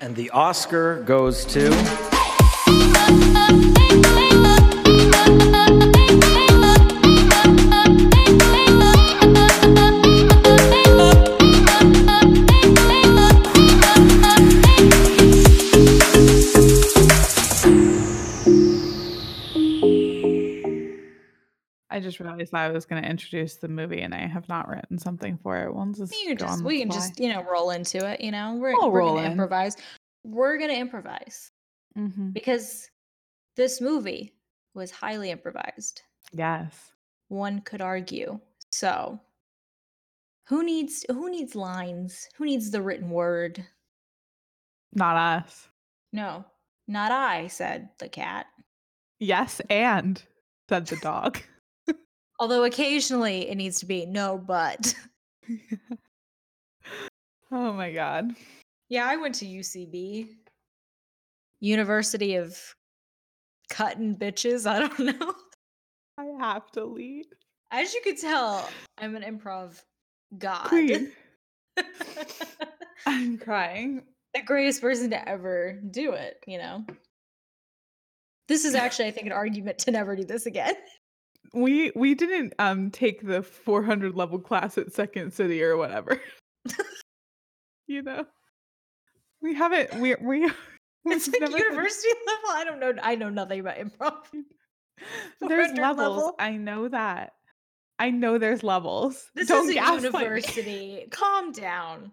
And the Oscar goes to. Realized I was going to introduce the movie and I have not written something for it. We'll just just we can fly. just you know roll into it. You know we're We'll we're gonna in. improvise. We're gonna improvise Mhm. because this movie was highly improvised. Yes. One could argue. So who needs who needs lines? Who needs the written word? Not us. No, not I, said the cat. Yes, and said the dog. Although occasionally it needs to be no, but. oh my god. Yeah, I went to UCB, University of Cutting Bitches. I don't know. I have to leave. As you could tell, I'm an improv god. I'm crying. The greatest person to ever do it, you know? This is actually, I think, an argument to never do this again. We we didn't um take the 400 level class at Second City or whatever. you know. We haven't we we It's like university level. I don't know. I know nothing about improv. There's levels. level? I know that. I know there's levels. This Don't is a university. Calm down.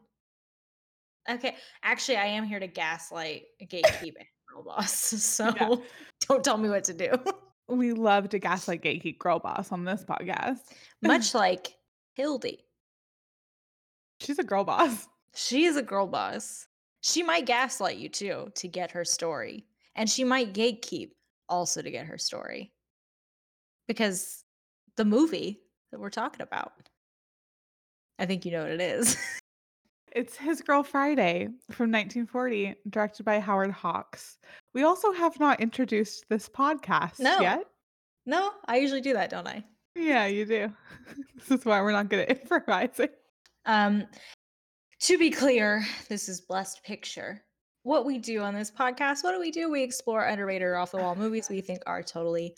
Okay, actually, I am here to gaslight gatekeep girl boss. So Yeah. don't tell me what to do. We love to gaslight gatekeep girl boss on this podcast. Much like Hildy, She's a girl boss. she is a girl boss. She might gaslight you too to get her story, and she might gatekeep also to get her story. Because the movie that we're talking about, I think you know what it is. It's His Girl Friday from 1940, directed by Howard Hawks. We also have not introduced this podcast No. yet. no, I usually do that, don't I? Yeah, you do. this is why we're not good at improvising. Um, to be clear, this is Blessed Picture. What we do on this podcast, what do we do? We explore underrated or off the wall movies we think are totally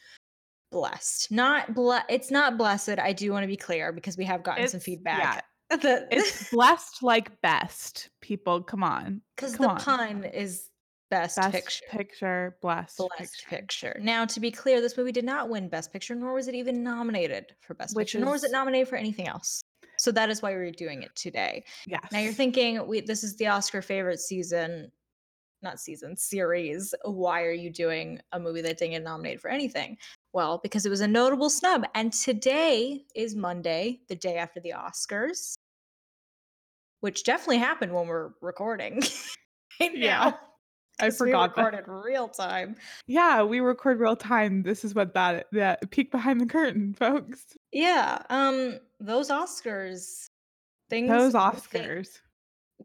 blessed. Not ble- it's not blessed. I do want to be clear because we have gotten some It's- feedback. That It's blessed like best. People, come on. because the on. pun is best, Best picture. picture, blessed, Blessed picture. picture. Now, to be clear, this movie did not win Best Picture, nor was it even nominated for Best Which Picture, nor was it nominated for anything else. So that is why we're doing it today. Yes. Now you're thinking, we this is the Oscar favorite season, not season, series. Why are you doing a movie that didn't get nominated for anything? Well, because it was a notable snub. And today is Monday, the day after the Oscars, which definitely happened when we're recording. right Yeah, now, I 'cause we forgot that. recorded real time. Yeah, we record real time. This is what that that peek behind the curtain, folks. Yeah. Um, those Oscars things. Those Oscars.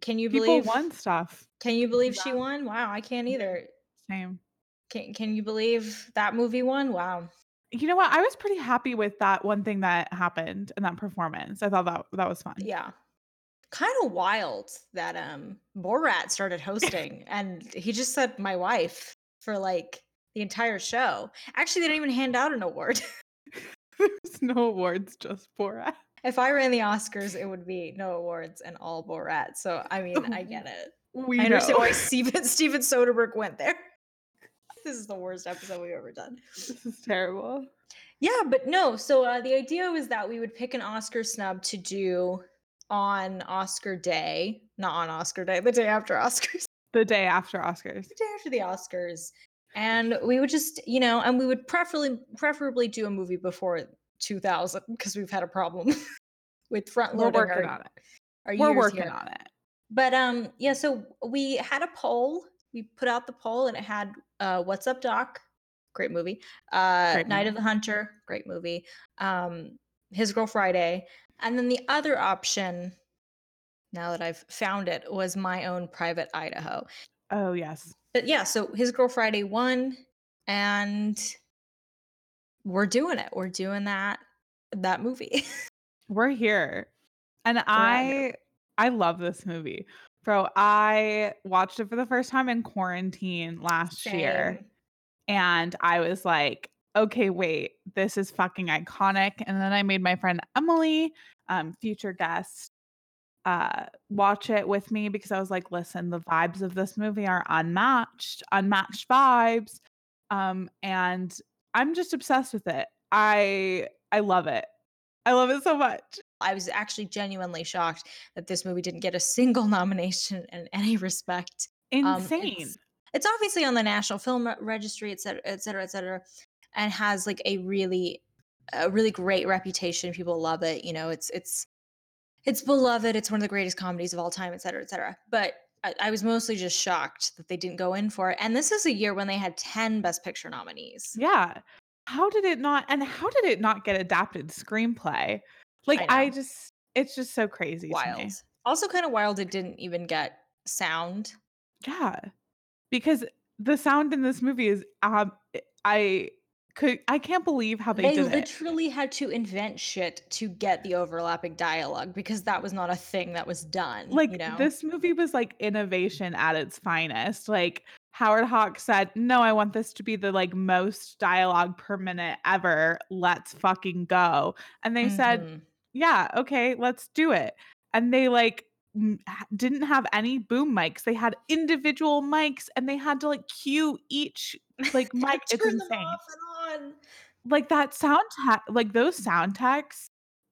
Can you People believe? won stuff. Can you believe she won? Wow, I can't either. Same. Can Can you believe that movie won? Wow. You know what? I was pretty happy with that one thing that happened in that performance. I thought that that was fun. Yeah. Kind of wild that um Borat started hosting and he just said my wife for like the entire show. Actually, they didn't even hand out an award. There's no awards, just Borat. if I ran the Oscars, it would be no awards and all Borat. So I mean, I get it. We I understand know. why Steven Steven Soderbergh went there. This is the worst episode we've ever done. this is terrible. Yeah, but no. So uh, the idea was that we would pick an Oscar snub to do on Oscar day, not on Oscar day, the day after Oscars, The day after Oscars. the day after the Oscars, and we would just, you know, and we would preferably preferably do a movie before 2000 because we've had a problem with front loading. We're working our, on it. We're working here. on it. But um, yeah. So we had a poll. We put out the poll, and it had uh, "What's Up, Doc?" Great movie. Uh, Great Night of the Hunter. Great movie. Um, His Girl Friday, and then the other option. Now that I've found it, was my own private Idaho. Oh yes. But yeah, so His Girl Friday won, and we're doing it. We're doing that that movie. We're here. And. I I love this movie. Bro, I watched it for the first time in quarantine last year. And I was like, okay, wait, this is fucking iconic. And then I made my friend Emily, um, future guest, uh, watch it with me because I was like, listen, the vibes of this movie are unmatched, unmatched vibes. Um, and I'm just obsessed with it. I I love it. I love it so much. I was actually genuinely shocked that this movie didn't get a single nomination in any respect. Um, Insane. it's, it's obviously on the National Film Registry, et cetera, et cetera, et cetera, and has like a really, a really great reputation. People love it. You know, it's it's it's beloved. It's one of the greatest comedies of all time, et cetera, et cetera. But I, I was mostly just shocked that they didn't go in for it. And this is a year when they had ten Best Picture nominees. Yeah. How did it not and how did it not get adapted screenplay? Like I I, just it's just so crazy to Wild. me. Also, kind of wild. It didn't even get sound. Yeah. Because the sound in this movie is um I could I can't believe how they, They did it. literally had to invent shit to get the overlapping dialogue because that was not a thing that was done. Like you know, this movie was like innovation at its finest. Like Howard Hawks said, "No, I want this to be the like most dialogue per minute ever. Let's fucking go." And they said, Mhm. Yeah, okay, let's do it. And they like didn't have any boom mics. They had individual mics and they had to like cue each like mic. It's Turn them insane. off and on. Like that sound tech, like those sound techs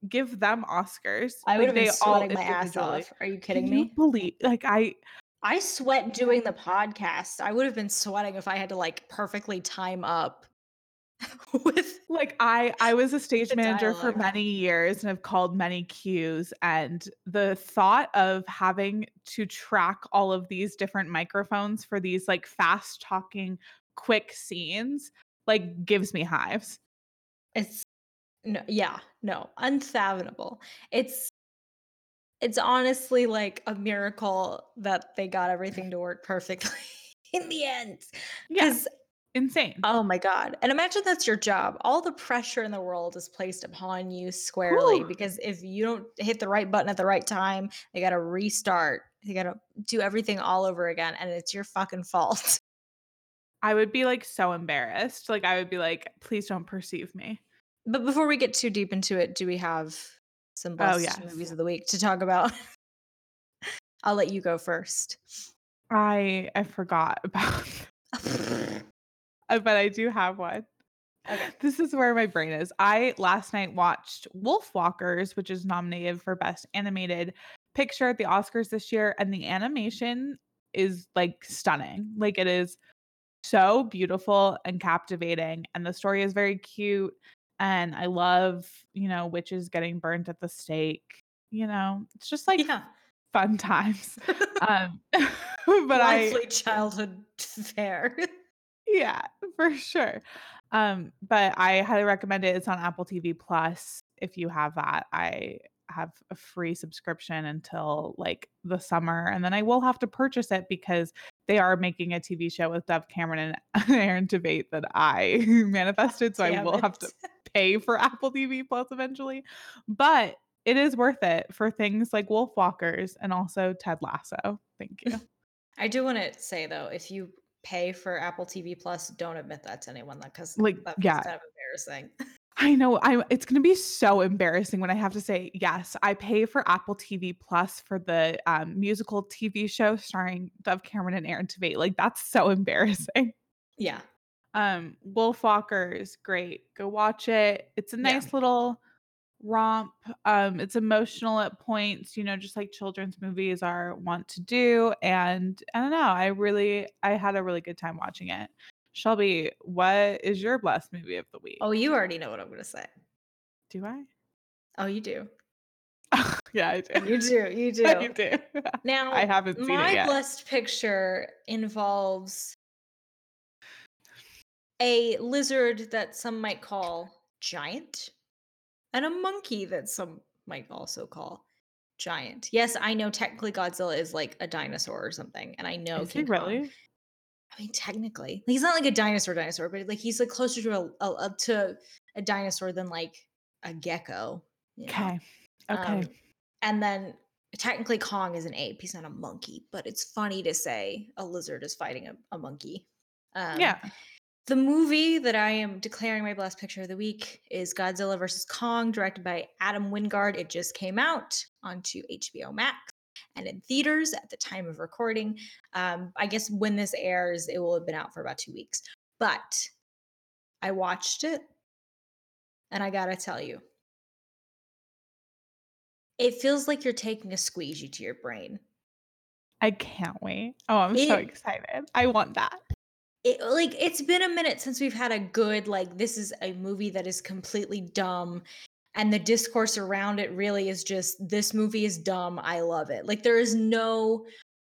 give them Oscars. I would like have been they all sweating my ass off. Are you Can kidding you me? believe like I I sweat doing the podcast. I would have been sweating if I had to like perfectly time up with like I I was a stage manager for many years and have called many cues and the thought of having to track all of these different microphones for these like fast talking quick scenes like gives me hives. it's no yeah no unfathomable. It's it's honestly like a miracle that they got everything to work perfectly in the end Yeah, because insane. oh my god and imagine that's your job all the pressure in the world is placed upon you squarely Whew. because if you don't hit the right button at the right time they gotta restart they gotta do everything all over again and it's your fucking fault I would be like so embarrassed. Like I would be like please don't perceive me. but before we get too deep into it do we have some Oh, best yes. movies of the week to talk about i'll let you go first I I forgot about but I do have one. Okay. This is where my brain is. I last night watched Wolfwalkers, which is nominated for Best Animated Picture at the Oscars this year, and the animation is like stunning. Like it is so beautiful and captivating, and the story is very cute. And I love, you know, witches getting burnt at the stake. You know, it's just like yeah fun times. Um, but I lively childhood fare yeah, for sure. Um, but I highly recommend it. It's on Apple TV Plus. If you have that, I have a free subscription until like the summer, and then I will have to purchase it because they are making a TV show with Dove Cameron and Aaron Tveit that I manifested. So I Damn will have to pay for Apple TV Plus eventually. But it is worth it for things like Wolfwalkers and also Ted Lasso. Thank you. I do want to say though, if you pay for Apple TV Plus, don't admit that to anyone, because Like, that's yeah. kind of embarrassing. I know. I it's going to be so embarrassing when I have to say yes. I pay for Apple TV Plus for the um, musical TV show starring Dove Cameron and Aaron Tveit. Like that's so embarrassing. yeah, Um, Wolfwalkers, great. Go watch it. It's a Yeah. nice little romp. Um, it's emotional at points. You know, just like children's movies are want to do. And I don't know. I really, I had a really good time watching it. Shelby, what is your blessed movie of the week? Oh, you already know what I'm gonna say. do I? Oh, you do. yeah, I do. You do. You do. I do. Now, I haven't seen my it yet. blessed picture involves a lizard that some might call giant, and a monkey that some might also call giant. Yes, I know technically Godzilla is like a dinosaur or something, and I know Is he King Kong. really? I mean, technically, he's not like a dinosaur dinosaur, but like he's like closer to a, a, a- to a dinosaur than like a gecko. you know? Okay. Okay. Um, and then technically Kong is an ape. He's not a monkey, but it's funny to say a lizard is fighting a, a monkey. Um, yeah. The movie that I am declaring my best picture of the week is Godzilla vs. Kong, directed by Adam Wingard. It just came out onto HBO Max and in theaters at the time of recording. Um, I guess when this airs, it will have been out for about two weeks. But I watched it, and I gotta tell you, it feels like you're taking a squeegee to your brain. I can't wait. Oh, I'm so excited. I want that. It like it's been a minute since we've had a good like this is a movie that is completely dumb and the discourse around it really is just this movie is dumb. I love it. Like there is no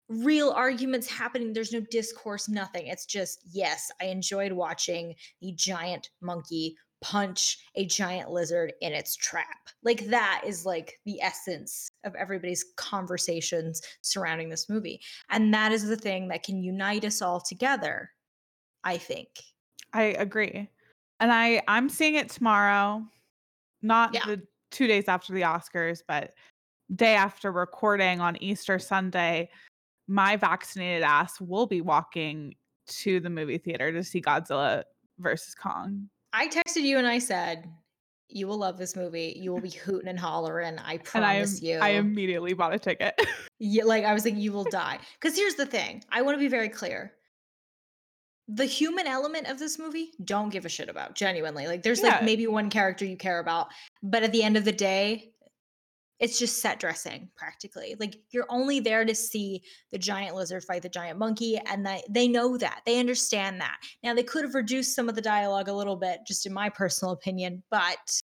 real arguments happening. There's no discourse nothing. It's just yes i enjoyed watching the giant monkey punch a giant lizard in its trap. Like that is like the essence of everybody's conversations surrounding this movie and that is the thing that can unite us all together I think. I agree. And I I'm seeing it tomorrow. Not Yeah. the 2 days after the Oscars, but day after recording on Easter Sunday. My vaccinated ass will be walking to the movie theater to see Godzilla versus Kong. I texted you and I said, "You will love this movie. You will be hooting and hollering. I And I promise you." I immediately bought a ticket. Yeah, like I was like, "You will die." Because here's the thing. I want to be very clear. The human element of this movie, don't give a shit about. Genuinely, like there's like maybe one character you care about, but at the end of the day, it's just set dressing practically. Like you're only there to see the giant lizard fight the giant monkey, and that they know that they understand that. Now they could have reduced some of the dialogue a little bit, just in my personal opinion, but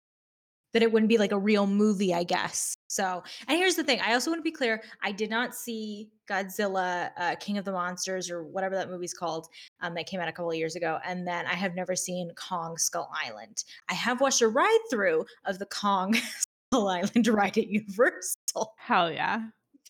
that it wouldn't be like a real movie, I guess. So, and here's the thing: I also want to be clear. I did not see Godzilla, uh, King of the Monsters, or whatever that movie's called, um, that came out a couple of years ago, and then I have never seen Kong Skull Island. I have watched a ride through of the Kong Skull Island ride at Universal, Hell yeah.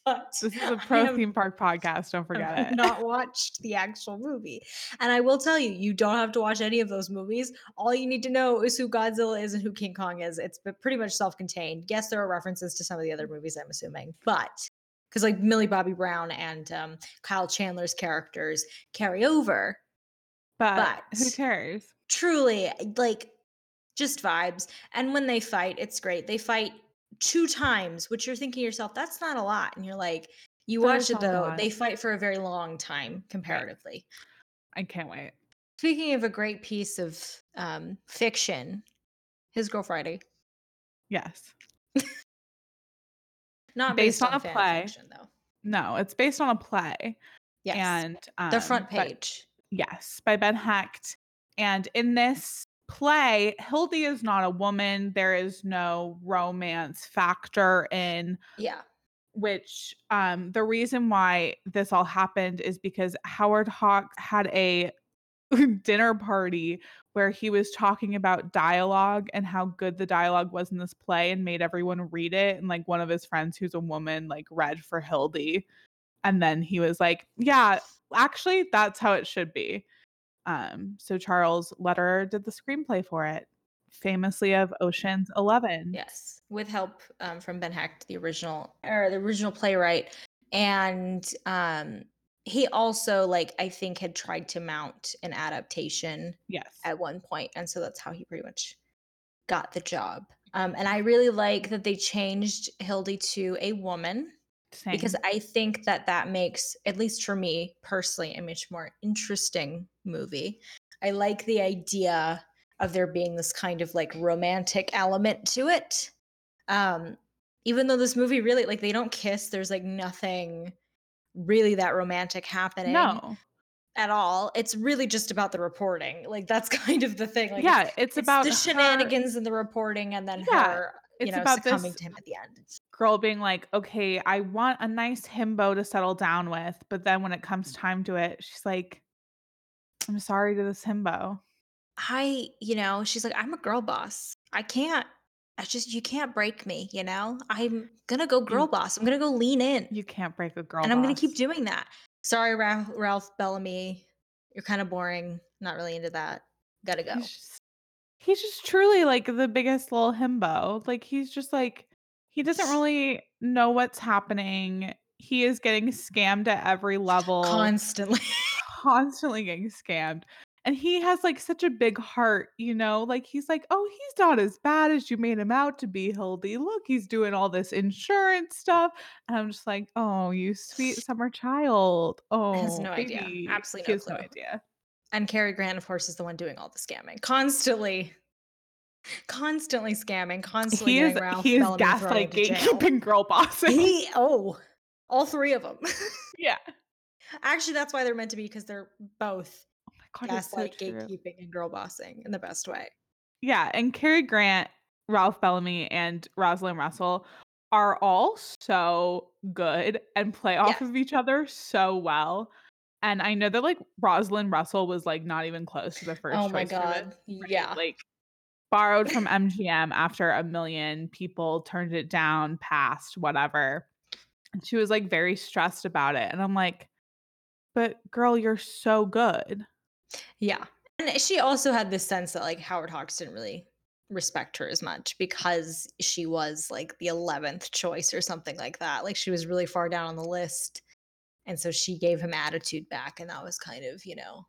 But This is a pro theme park podcast. Don't forget have it. not watched the actual movie. And I will tell you, you don't have to watch any of those movies. All you need to know is who Godzilla is and who King Kong is. It's pretty much self contained. Yes, there are references to some of the other movies, I'm assuming, but because like Millie Bobby Brown and um, Kyle Chandler's characters carry over, but, who cares? truly like just vibes. And when they fight, it's great. They fight two times, which you're thinking to yourself, that's not a lot. And you're like, you That watch it though, they fight for a very long time comparatively. I can't wait. Speaking of a great piece of um, fiction, His Girl Friday. Yes. Not Based based, on on, a play. fiction, though. No, it's based on a play. Yes. And um, the front but- page. yes, by Ben Hecht. And in this play, Hildy is not a woman. There is no romance factor in yeah. which um the reason why this all happened is because Howard Hawks had a dinner party where he was talking about dialogue and how good the dialogue was in this play and made everyone read it and like one of his friends who's a woman like read for Hildy and then he was like yeah actually that's how it should be um so Charles Lederer did the screenplay for it famously of Ocean's 11 Yes. With help um, from Ben Hecht, the original or the original playwright. And um, he also, like, I think had tried to mount an adaptation yes at one point, and so that's how he pretty much got the job. Um, and I really like that they changed Hildy to a woman because Same. I think that that makes, at least for me personally, a much more interesting movie. I like the idea of there being this kind of like romantic element to it. Um, even though this movie really like they don't kiss, there's like nothing really that romantic happening no at all. It's really just about the reporting. Like that's kind of the thing. Like yeah, it's, it's, about the her- shenanigans and the reporting, and then Yeah, her, you it's know, about succumbing this- to him at the end. Girl being like, okay, I want a nice himbo to settle down with, but then when it comes mm. time to it, she's like, I'm sorry to this himbo. I, you know, she's like, I'm a girl boss. I can't. I just you can't break me. You know, I'm gonna go girl boss. I'm gonna go lean in, You can't break a girl. and I'm gonna keep doing that. Sorry, Ralph, Ralph Bellamy. You're kind of boring. Not really into that. Gotta go. He's just, he's just truly like the biggest little himbo. Like he's just like he doesn't really know what's happening. He is getting scammed at every level. Constantly. constantly getting scammed. And he has like such a big heart, you know? Like he's like, "Oh, he's not as bad as you made him out to be, Hildy. Look, he's doing all this insurance stuff." And I'm just like, "Oh, you sweet summer child. Oh, He has no idea. baby." Absolutely He no has no clue. idea. And Cary Grant, of course, is the one doing all the scamming. Constantly. Constantly scamming, constantly He is Ralph he is Bellamy gaslight gatekeeping girl bossing. He oh, all three of them. yeah. Actually, that's why they're meant to be because they're both Oh god, it's so gaslight, gatekeeping, and girl bossing in the best way. Yeah, and Cary Grant, Ralph Bellamy, and Rosalind Russell are all so good and play off Yes. of each other so well. And I know that like Rosalind Russell was like not even close to the oh first Oh my choice for this, god. right? Yeah. Like borrowed from MGM after a million people turned it down, passed, whatever. And she was like very stressed about it. And I'm like, but girl, you're so good. Yeah. And she also had this sense that like Howard Hawks didn't really respect her as much because she was like the 11th choice or something like that. Like she was really far down on the list. And so she gave him attitude back. And that was kind of, you know,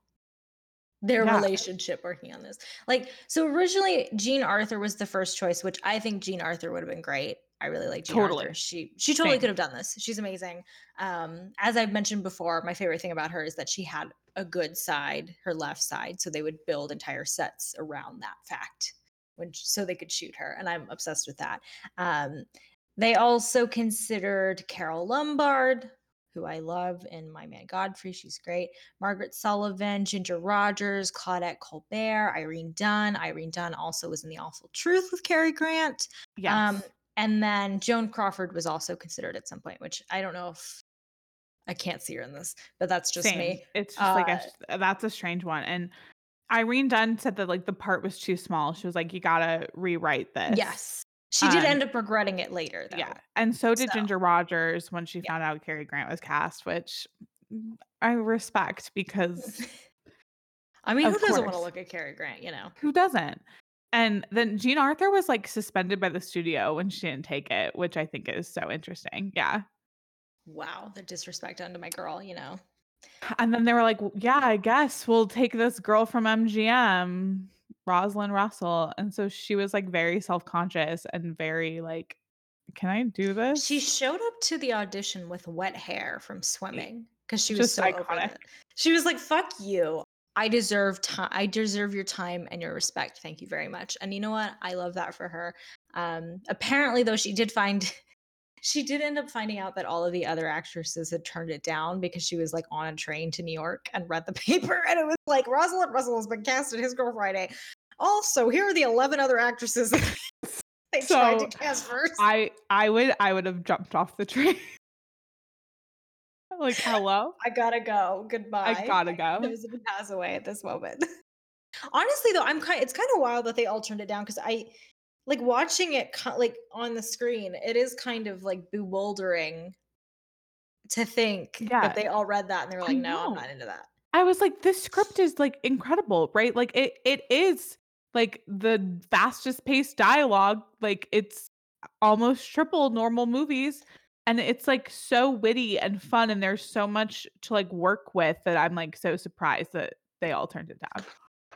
their Yeah. relationship working on this. Like, so originally Jean Arthur was the first choice, which I think Jean Arthur would have been great. I really like Jean Totally. Arthur. She she totally Same. could have done this. She's amazing. Um, as I've mentioned before, my favorite thing about her is that she had a good side, her left side, so they would build entire sets around that fact, when so they could shoot her, and I'm obsessed with that. Um, they also considered Carole Lombard, who I love, and My Man Godfrey. She's great. Margaret Sullavan, Ginger Rogers, Claudette Colbert, Irene Dunne. Irene Dunne also was in The Awful Truth with Cary Grant. Yes. Um, and then Joan Crawford was also considered at some point, which I don't know if I can't see her in this, but that's just Same. me. It's just like a, Uh, that's a strange one. And Irene Dunne said that like the part was too small. She was like, you gotta rewrite this. Yes. She did Um, end up regretting it later, though. Yeah. And so did So- Ginger Rogers when she Yeah. found out Cary Grant was cast, which I respect because I mean, who doesn't want to look at Cary Grant, you know? who doesn't? And then Jean Arthur was like suspended by the studio when she didn't take it, which I think is so interesting. Yeah. Wow, the disrespect done to my girl, you know? And then they were like, yeah, I guess we'll take this girl from MGM, Rosalind Russell. And so she was like very self conscious and very like, can I do this? She showed up to the audition with wet hair from swimming because she was Just so over iconic. it. She was like, "Fuck you! I deserve time. I deserve your time and your respect. Thank you very much." And you know what? I love that for her. Um, apparently, though, she did find. She did end up finding out that all of the other actresses had turned it down because she was like on a train to New York and read the paper, and it was like Rosalind Russell has been cast in His Girl Friday. Also, here are the eleven other actresses they tried So, to cast first. I I would I would have jumped off the train. like, hello? I gotta go. Goodbye. I gotta go. He pass away at this moment. Honestly, though, I'm kind. It's kind of wild that they all turned it down because I like watching it like on the screen. It is kind of like bewildering to think Yeah. that they all read that and they were like, "No, I'm not into that." I was like, this script is like incredible, right? Like it it is like the fastest paced dialogue. Like it's almost triple normal movies. And it's like so witty and fun, and there's so much to like work with that I'm like so surprised that they all turned it down.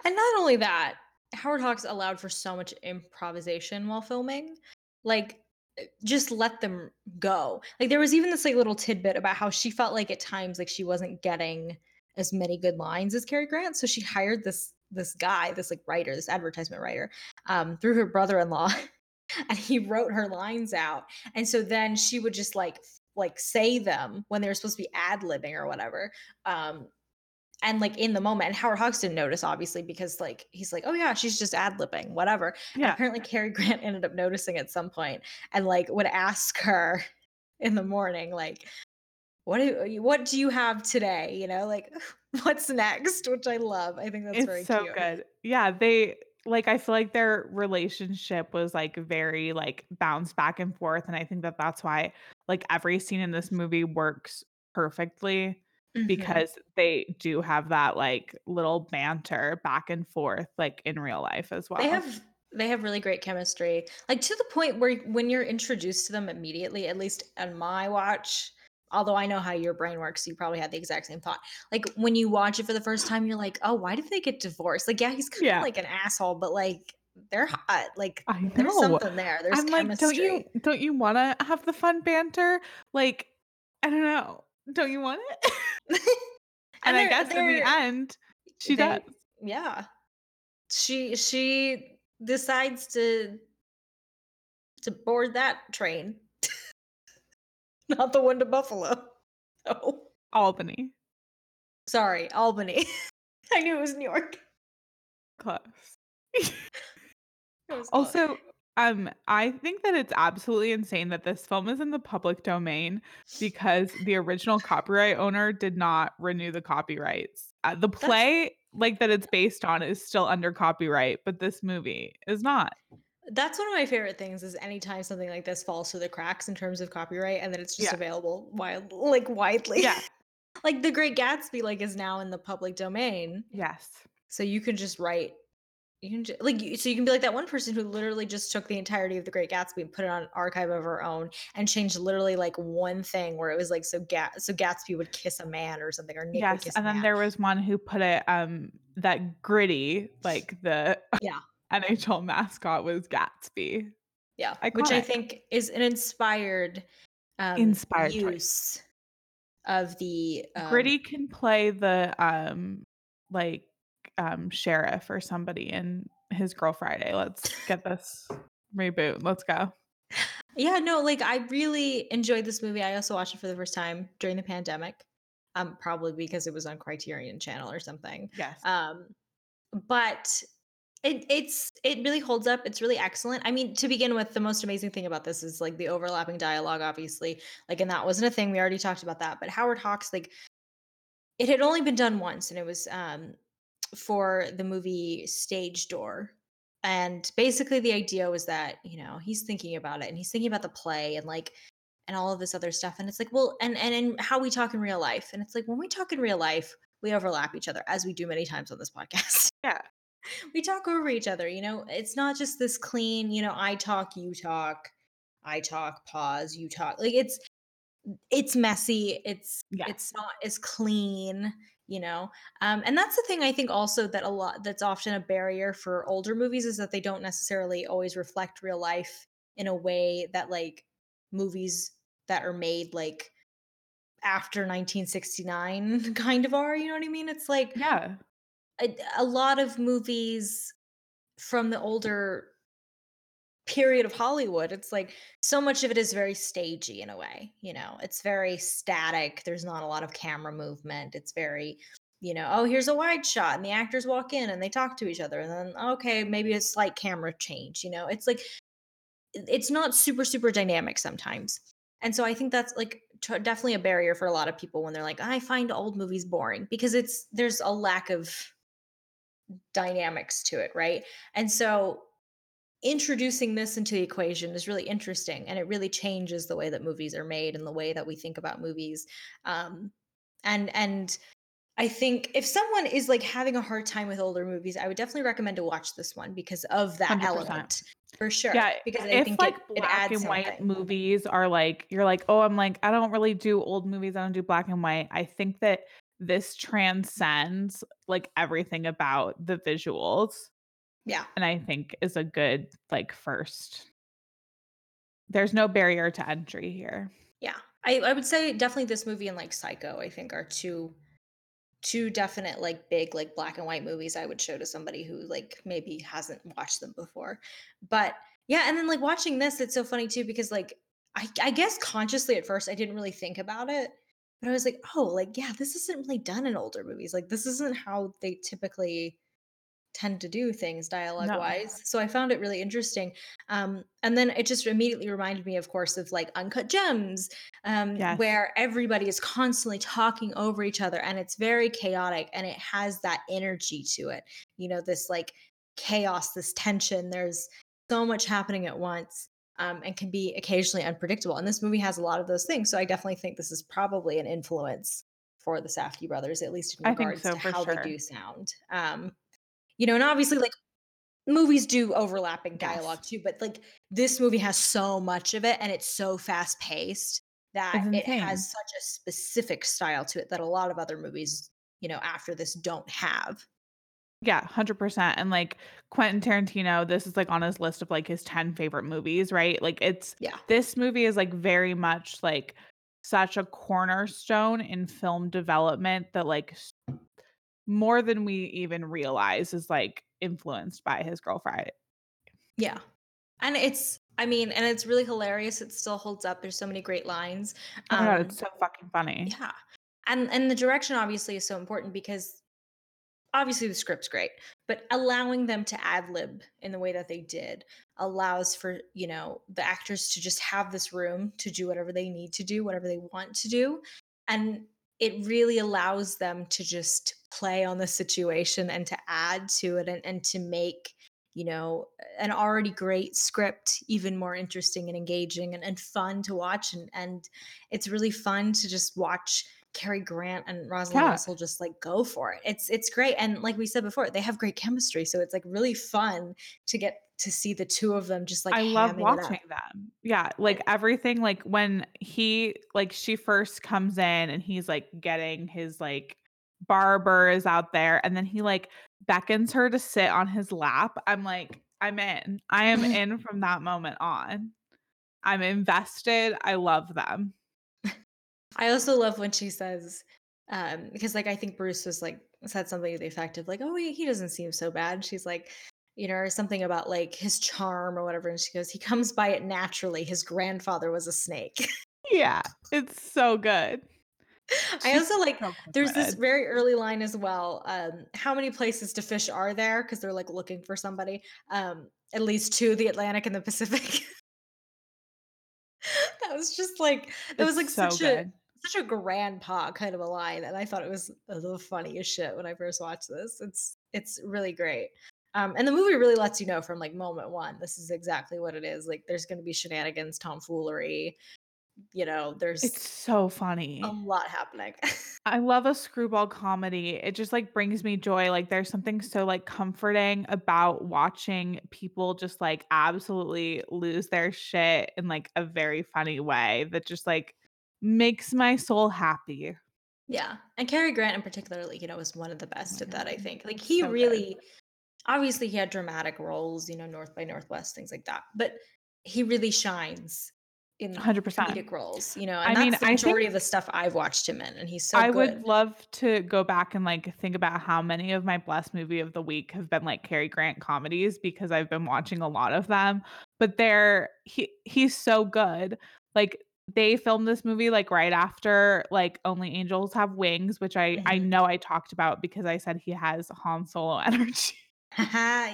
And not only that, Howard Hawks allowed for so much improvisation while filming. Like eh, just let them go. Like there was even this like little tidbit about how she felt like at times like she wasn't getting as many good lines as Cary Grant. So she hired this this guy, this like writer, this advertisement writer, um, through her brother-in-law. and he wrote her lines out. And so then she would just like like say them when they were supposed to be ad-libbing or whatever. Um, and like in the moment, and Howard Hawks didn't notice, obviously, because like he's like, oh yeah, she's just ad libbing, whatever. And Yeah. apparently, Cary Grant ended up noticing at some point, and like would ask her in the morning, like, what do you, what do you have today? You know, like what's next? Which I love. I think that's it's very so cute. good. Yeah, they like I feel like their relationship was like very like bounced back and forth and I think that that's why like every scene in this movie works perfectly Mhm. because they do have that like little banter back and forth like in real life as well. they have they have really great chemistry. Like to the point where when you're introduced to them immediately, at least on my watch, although I know how your brain works, you probably had the exact same thought. Like when you watch it for the first time, you're like, oh, why did they get divorced? Like, yeah, he's kind of like an asshole, but like they're hot. Like there's something there. There's I'm like, don't you don't you want to have the fun banter? Like, I don't know. Don't you want it? and I guess in the end, she they- does. Yeah. She she decides to to board that train. Not the one to Buffalo. Oh, Albany. sorry, Albany. I knew it was New York. Close. Was close. Also, um, I think that it's absolutely insane that this film is in the public domain because the original copyright owner did not renew the copyrights. Uh, the play, like that it's based on, is still under copyright, but this movie is not. That's one of my favorite things is anytime something like this falls through the cracks in terms of copyright and then it's just Yeah. available wild like widely. Yeah. like the Great Gatsby like is now in the public domain. Yes. So you can just write you can just, like you, so you can be like that one person who literally just took the entirety of the Great Gatsby and put it on an archive of her own and changed literally like one thing where it was like so Gat so Gatsby would kiss a man or something or Nick yes. And then man. there was one who put it um that Gritty, like the Yeah. NHL mascot was Gatsby. yeah, which I think is an inspired um, Inspired choice. use of the um, Gritty can play the um like um sheriff or somebody in his Girl Friday. Let's get this reboot. Let's go. Yeah, no, like I really enjoyed this movie. I also watched it for the first time during the pandemic. Um, probably because it was on Criterion Channel or something. Yes. Um, but it it's it really holds up. It's really excellent. I mean, to begin with, the most amazing thing about this is like the overlapping dialogue, obviously. Like, and that wasn't a thing. We already talked about that. But Howard Hawks, like, it had only been done once, and it was um for the movie Stage Door. And basically, the idea was that you know he's thinking about it, and he's thinking about the play, and like and all of this other stuff. And it's like, well, and and, and how we talk in real life. And it's like when we talk in real life, we overlap each other, as we do many times on this podcast. Yeah. we talk over each other. You know, it's not just this clean. You know, I talk, you talk, I talk, pause, you talk. Like it's it's messy. It's Yeah. it's not as clean. You know, um, and that's the thing I think also that a lot that's often a barrier for older movies is that they don't necessarily always reflect real life in a way that like movies that are made like after 1969 kind of are you know what i mean it's like Yeah. a, a lot of movies from the older period of Hollywood, it's like so much of it is very stagey in a way, you know, it's very static. There's not a lot of camera movement. It's very, you know, oh, here's a wide shot and the actors walk in and they talk to each other and then, okay, maybe a slight camera change, you know, it's like, it's not super, super dynamic sometimes. And so I think that's like t- definitely a barrier for a lot of people when they're like, I find old movies boring because it's, there's a lack of dynamics to it, right? And so introducing this into the equation is really interesting and it really changes the way that movies are made and the way that we think about movies. Um and and I think if someone is like having a hard time with older movies, I would definitely recommend to watch this one because of that 100%. element. For sure. Yeah, because I if think like it, it black adds and white something. movies are like you're like oh i'm like i don't really do old movies i don't do black and white i think that this transcends like everything about the visuals Yeah. and i think is a good like first there's no barrier to entry here Yeah, I, I would say definitely this movie and like Psycho. I think are two two definite like big like black and white movies I would show to somebody who like maybe hasn't watched them before. But yeah, and then like watching this, it's so funny too because like I, I guess consciously at first I didn't really think about it, but I was like, oh, like yeah, this isn't really done in older movies. Like this isn't how they typically tend to do things dialogue wise. So I found it really interesting. Um, and then it just immediately reminded me, of course, of like Uncut Gems, um, Yes. where everybody is constantly talking over each other and it's very chaotic and it has that energy to it. You know, this like chaos, this tension. There's so much happening at once. Um, and can be occasionally unpredictable. And this movie has a lot of those things. So I definitely think this is probably an influence for the Safdie brothers, at least in regards so, to how sure. they do sound. Um, you know, and obviously, like movies do overlapping Yes. dialogue too, but like this movie has so much of it and it's so fast paced that it insane. has such a specific style to it that a lot of other movies, you know, after this don't have. Yeah, 100%. And like Quentin Tarantino, this is like on his list of like his 10 favorite movies, right? Like it's Yeah. this movie is like very much like such a cornerstone in film development that like more than we even realize is like influenced by His Girl Friday. Yeah. And it's I mean, and it's really hilarious. It still holds up. There's so many great lines. Oh my god, Um it's so fucking funny. yeah. And and the direction obviously is so important because obviously the script's great, but allowing them to ad lib in the way that they did allows for, you know, the actors to just have this room to do whatever they need to do, whatever they want to do. And it really allows them to just play on the situation and to add to it and, and to make, you know, an already great script even more interesting and engaging and, and fun to watch. And, and it's really fun to just watch Cary Grant and Rosalind Yeah. Russell just like go for it. It's it's great. And like we said before, they have great chemistry. So it's like really fun to get to see the two of them just like I love hamming it up. watching them. Yeah, like everything like when he like she first comes in and he's like getting his like barber is out there and then he like beckons her to sit on his lap. I'm like I'm in. I am in from that moment on. I'm invested. I love them. I also love when she says, um, because like I think Bruce was like said something to the effect of like, oh he, he doesn't seem so bad. She's like, you know, or something about like his charm or whatever. And she goes, he comes by it naturally. His grandfather was a snake. Yeah, it's so good. I also like so there's this very early line as well. Um, how many places to fish are there? Because they're like looking for somebody. Um, at least two, the Atlantic and the Pacific. that was just like that was like so such a such a grandpa kind of a line, and I thought it was the funniest shit when I first watched this. It's it's really great. Um, and the movie really lets you know from like moment one, this is exactly what it is. Like, there's going to be shenanigans, tomfoolery. You know, there's It's so funny. a lot happening. I love a screwball comedy. It just like brings me joy. Like there's something so like comforting about watching people just like absolutely lose their shit in like a very funny way that just like makes my soul happy. Yeah, and Cary Grant in particular, like, you know, was one of the oh best my at that. I God, think, like, he so good. really, obviously, he had dramatic roles, you know, North by Northwest, things like that. But he really shines in 100%. comedic roles, you know, I and mean, that's the I majority of the stuff I've watched him in, and he's so I good. would love to go back and like think about how many of my blessed movie of the week have been like Cary Grant comedies because I've been watching a lot of them. But they're he he's so good. Like they filmed this movie like right after like Only Angels Have Wings, which I I Mhm. know I talked about because I said he has Han Solo energy.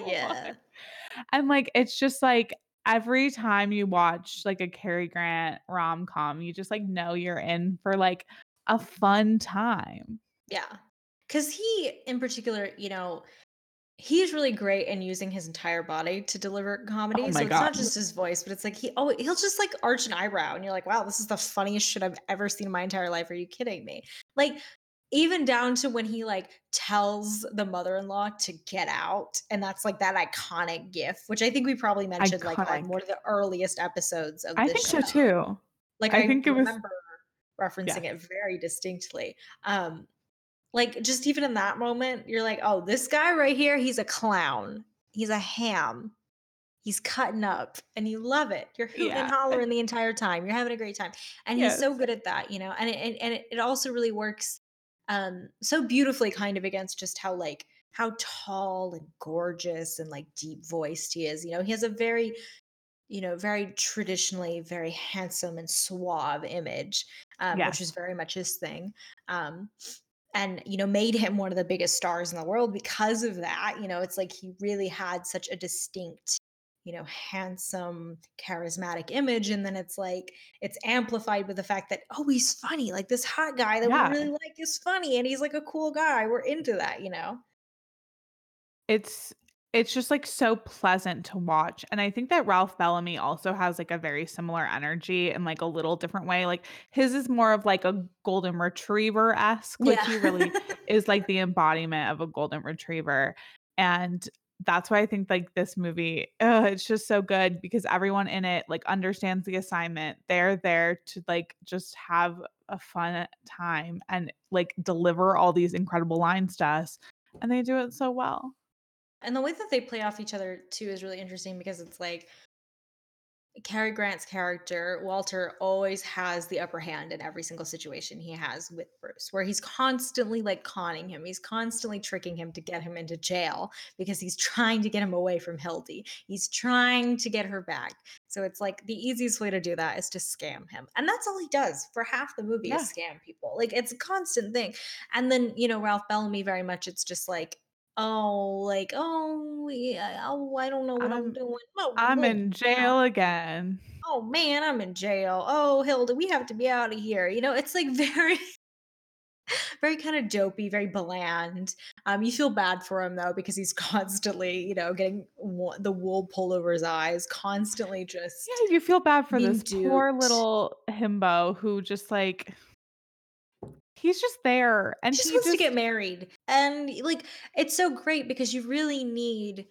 Yeah, And like it's just like every time you watch like a Cary Grant rom-com, you just like know you're in for like a fun time. yeah, because he, in particular, you know, he's really great in using his entire body to deliver oh comedy. Oh so it's not just his voice, but it's like he oh he'll just like arch an eyebrow and you're like, wow, this is the funniest shit I've ever seen in my entire life. Are you kidding me? Like even down to when he like tells the mother-in-law to get out, and that's like that iconic gif, which I think we probably mentioned like on one of the earliest episodes of the I think so too. Like I I, think it was remember yeah. referencing it very distinctly. Um like just even in that moment, you're like, oh, this guy right here, he's a clown. He's a ham. He's cutting up and you love it. You're hooting and hollering the entire time. You're having a great time. And he's so good at that, you know. And it and, and it also really works um so beautifully kind of against just how like how tall and gorgeous and like deep voiced he is. You know, he has a very you know, very traditionally very handsome and suave image, um, which is very much his thing. Um, and you know, made him one of the biggest stars in the world because of that. You know, it's like he really had such a distinct, you know, handsome, charismatic image. And then it's like it's amplified with the fact that, oh, he's funny. Like this hot guy that we really like is funny and he's like a cool guy. We're into that, you know? It's it's just like so pleasant to watch. And I think that Ralph Bellamy also has like a very similar energy in like a little different way. Like his is more of like a golden retriever-esque. Like Yeah. he really is like the embodiment of a golden retriever. And that's why I think like this movie, uh, it's just so good because everyone in it like understands the assignment. They're there to like just have a fun time and like deliver all these incredible lines to us, and they do it so well. And the way that they play off each other too is really interesting because it's like Cary Grant's character, Walter, always has the upper hand in every single situation he has with Bruce, where he's constantly like conning him. He's constantly tricking him to get him into jail because he's trying to get him away from Hildy. He's trying to get her back. So it's like the easiest way to do that is to scam him. And that's all he does for half the movie Yeah. is scam people. Like it's a constant thing. And then, you know, Ralph Bellamy very much it's just like, oh, like, oh, yeah, oh, I don't know what I'm, I'm- doing. Oh, I'm in jail again. oh man, I'm in jail. Oh, Hilda, we have to be out of here. You know, it's like very, very kind of dopey, very bland. Um, you feel bad for him though because he's constantly, you know, getting wo- the wool pulled over his eyes, constantly just. Yeah, you feel bad for being this poor little himbo who just like he's just there and He just he wants just to get married, and like it's so great because you really need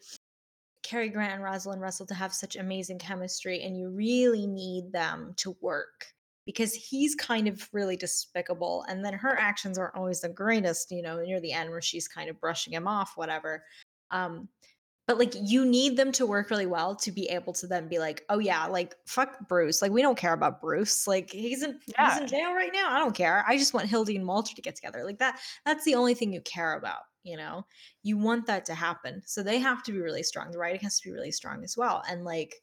Cary Grant and Rosalind Russell to have such amazing chemistry, and you really need them to work because he's kind of really despicable, and then her actions aren't always the greatest, you know, near the end where she's kind of brushing him off, whatever. Um, but like you need them to work really well to be able to then be like, oh yeah, like fuck Bruce, like we don't care about Bruce, like he's in he's in jail right now. I don't care. I just want Hildy and Walter to get together. Like that. That's the only thing you care about. You know, you want that to happen. So they have to be really strong. The writing has to be really strong as well. And like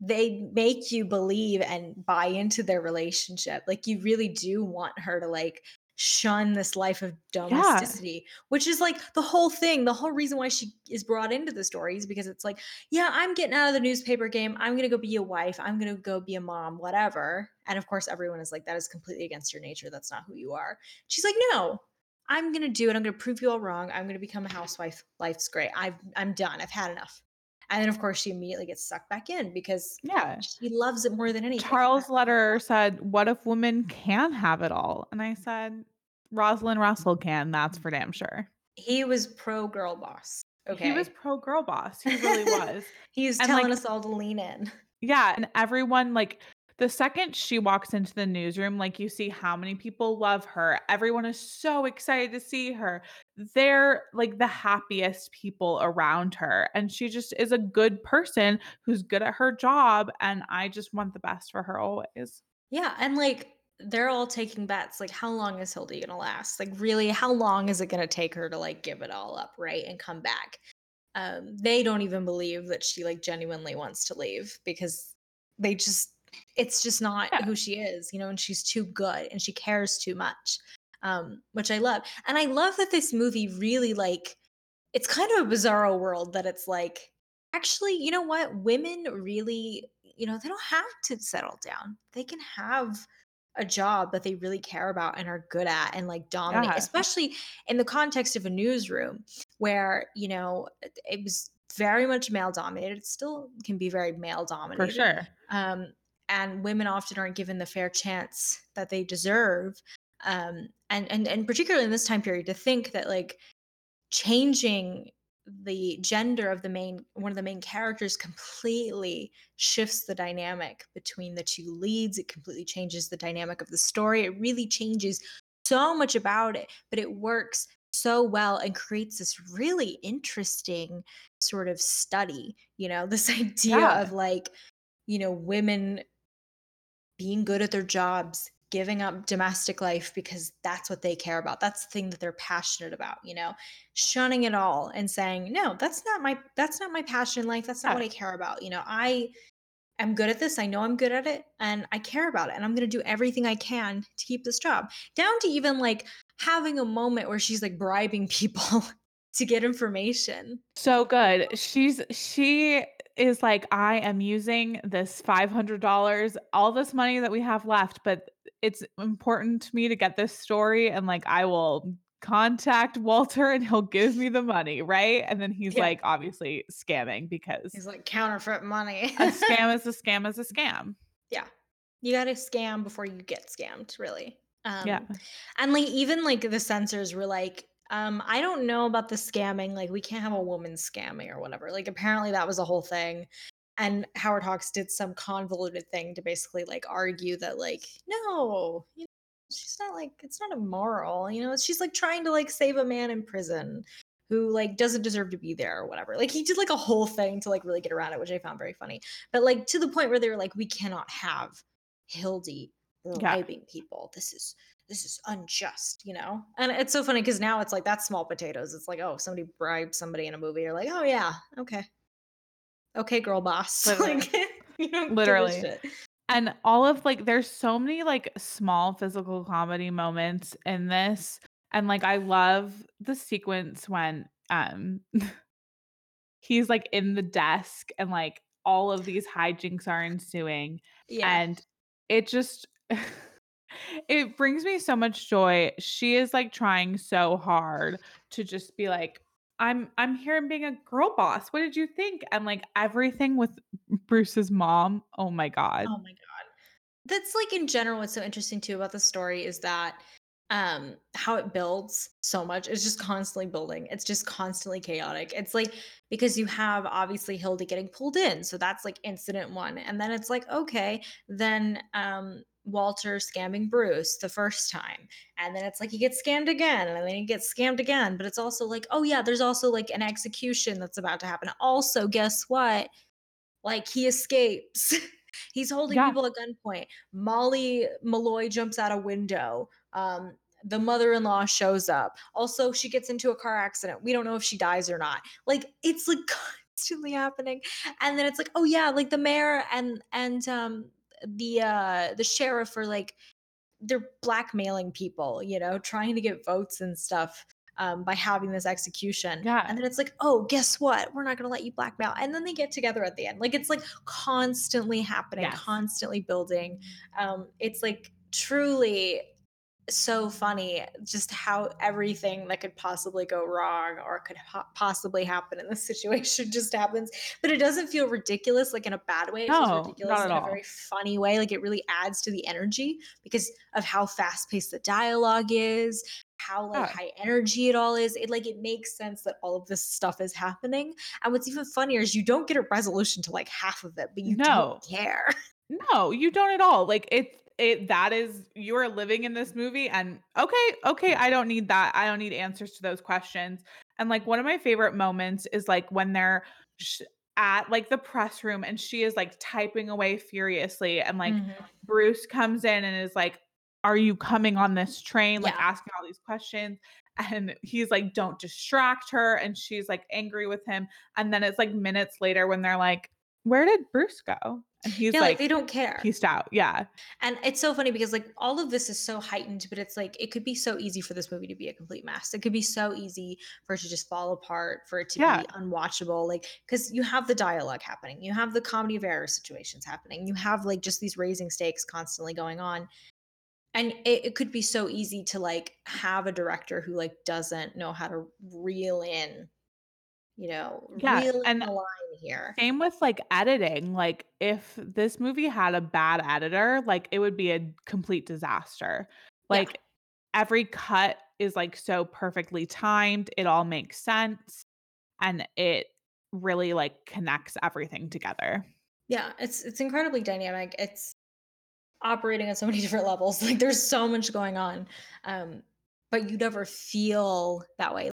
they make you believe and buy into their relationship. Like you really do want her to like shun this life of domesticity, which is like the whole thing. The whole reason why she is brought into the story is because it's like, yeah, I'm getting out of the newspaper game. I'm going to go be a wife. I'm going to go be a mom, whatever. And of course, everyone is like, that is completely against your nature. That's not who you are. She's like, no, I'm going to do it. I'm going to prove you all wrong. I'm going to become a housewife. Life's great. I've, I'm done. I've had enough. And then, of course, she immediately gets sucked back in because yeah. she loves it more than anything. Charles' letter said, What if women can have it all? And I said, Rosalind Russell can, that's for damn sure. He was pro girl boss. Okay. He was pro girl boss. He really was. He was and, telling like- us all to lean in. Yeah. And everyone, like, the second she walks into the newsroom, like, you see how many people love her. Everyone is so excited to see her. They're like the happiest people around her. And she just is a good person who's good at her job. And I just want the best for her always. Yeah, and like they're all taking bets. Like, how long is Hildy gonna last? Like, really, how long is it gonna take her to like give it all up, right, and come back? Um, they don't even believe that she like genuinely wants to leave because they just it's just not Yeah. who she is, you know, and she's too good and she cares too much. Um, which I love. And I love that this movie really like it's kind of a bizarro world that it's like actually, you know what? Women really, you know, they don't have to settle down. They can have a job that they really care about and are good at and like dominate, Yeah. especially in the context of a newsroom where, you know, it- was very much male dominated. It still can be very male dominated For sure. um, and women often aren't given the fair chance that they deserve um, and and and particularly in this time period to think that like changing the gender of the main one of the main characters completely shifts the dynamic between the two leads it completely changes the dynamic of the story it really changes so much about it but it works so well and creates this really interesting sort of study you know this idea Yeah. of like you know women being good at their jobs giving up domestic life because that's what they care about. That's the thing that they're passionate about you know? Shunning it all and saying no that's not my that's not my passion in life. That's not what i care about. You know i am good at this. I know i'm good at it and i care about it and i'm going to do everything i can to keep this job. Down to even like having a moment where she's like bribing people to get information. So good. She's she is like, I am using this $500, all this money that we have left, but it's important to me to get this story. And like, I will contact Walter and he'll give me the money. Right. And then he's Yeah. like, obviously scamming because he's like counterfeit money a scam is a scam is a scam. Yeah. You got to scam before you get scammed really um Yeah. and like even like the censors were like Um, I don't know about the scamming. Like, we can't have a woman scamming or whatever. Like, apparently that was a whole thing. And Howard Hawks did some convoluted thing to basically like argue that, like, no, you know, she's not like it's not immoral. You know, she's like trying to like save a man in prison who like doesn't deserve to be there or whatever. Like he did like a whole thing to like really get around it, which I found very funny. But like to the point where they were like, we cannot have Hildy bribing yeah. people. This is this is unjust, you know? And it's so funny because now it's like that's small potatoes. It's like, oh, somebody bribed somebody in a movie. You're like, oh yeah, okay. Okay, girl boss. like you know, literally. And all of like there's so many like small physical comedy moments in this. And like I love the sequence when um he's like in the desk and like all of these hijinks are ensuing. Yeah. And it just it brings me so much joy. She is like trying so hard to just be like, I'm I'm here and being a girl boss. What did you think? And like everything with Bruce's mom. Oh my god. Oh my god. That's like in general what's so interesting too about the story is that um how it builds so much it's just constantly building it's just constantly chaotic it's like because you have obviously hildy getting pulled in so that's like incident one and then it's like okay then um Walter scamming Bruce the first time. And then it's like he gets scammed again, and then he gets scammed again. But it's also like, oh yeah, there's also like an execution that's about to happen. Also, guess what? Like he escapes. He's holding yeah. people at gunpoint. Molly Malloy jumps out a window. Um, the mother-in-law shows up. Also, she gets into a car accident. We don't know if she dies or not. Like it's like constantly happening. And then it's like, oh yeah, like the mayor and and um the uh the sheriff are like they're blackmailing people, you know, trying to get votes and stuff um, by having this execution. Yeah. And then it's like, oh, guess what? We're not going to let you blackmail. And then they get together at the end. Like it's like constantly happening, yes. constantly building. Um, it's like truly so funny just how everything that could possibly go wrong or could ha- possibly happen in this situation just happens but it doesn't feel ridiculous like in a bad way. It no, feels ridiculous in a very funny way. Like it really adds to the energy because of how fast paced the dialogue is how like yeah. high energy it all is. It like it makes sense that all of this stuff is happening. And what's even funnier is you don't get a resolution to like half of it but you no. don't care. No you don't at all. Like it's it that is you are living in this movie and okay okay i don't need that i don't need answers to those questions and like one of my favorite moments is like when they're sh- at like the press room and she is like typing away furiously and like mm-hmm. bruce comes in and is like are you coming on this train like yeah. asking all these questions and he's like don't distract her and she's like angry with him and then it's like minutes later when they're like where did bruce go and he's yeah, like, like, they don't care. Peaced out. Yeah. And it's so funny because like all of this is so heightened, but it's like it could be so easy for this movie to be a complete mess. It could be so easy for it to just fall apart, for it to yeah. be unwatchable. Like, because you have the dialogue happening, you have the comedy of error situations happening, you have like just these raising stakes constantly going on. And it, it could be so easy to like have a director who like doesn't know how to reel in you know, yeah, really and line here. Same with like editing. Like if this movie had a bad editor, like it would be a complete disaster. Like yeah. every cut is like so perfectly timed. It all makes sense and it really like connects everything together. Yeah, it's it's incredibly dynamic. It's operating at so many different levels. Like there's so much going on. Um but you never feel that way.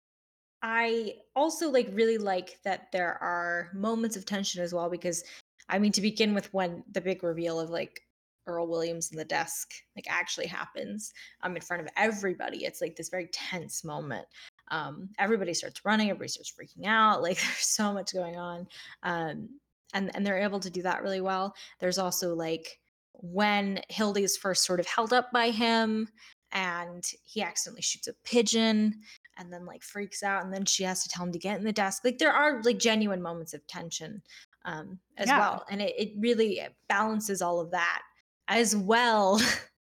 I also like really like that there are moments of tension as well because I mean to begin with when the big reveal of like Earl Williams in the desk like actually happens um in front of everybody it's like this very tense moment. Um everybody starts running everybody starts freaking out like there's so much going on um and and they're able to do that really well. There's also like when Hildy is first sort of held up by him and he accidentally shoots a pigeon and then like freaks out and then she has to tell him to get in the desk like there are like genuine moments of tension um as yeah. well and it, it really balances all of that as well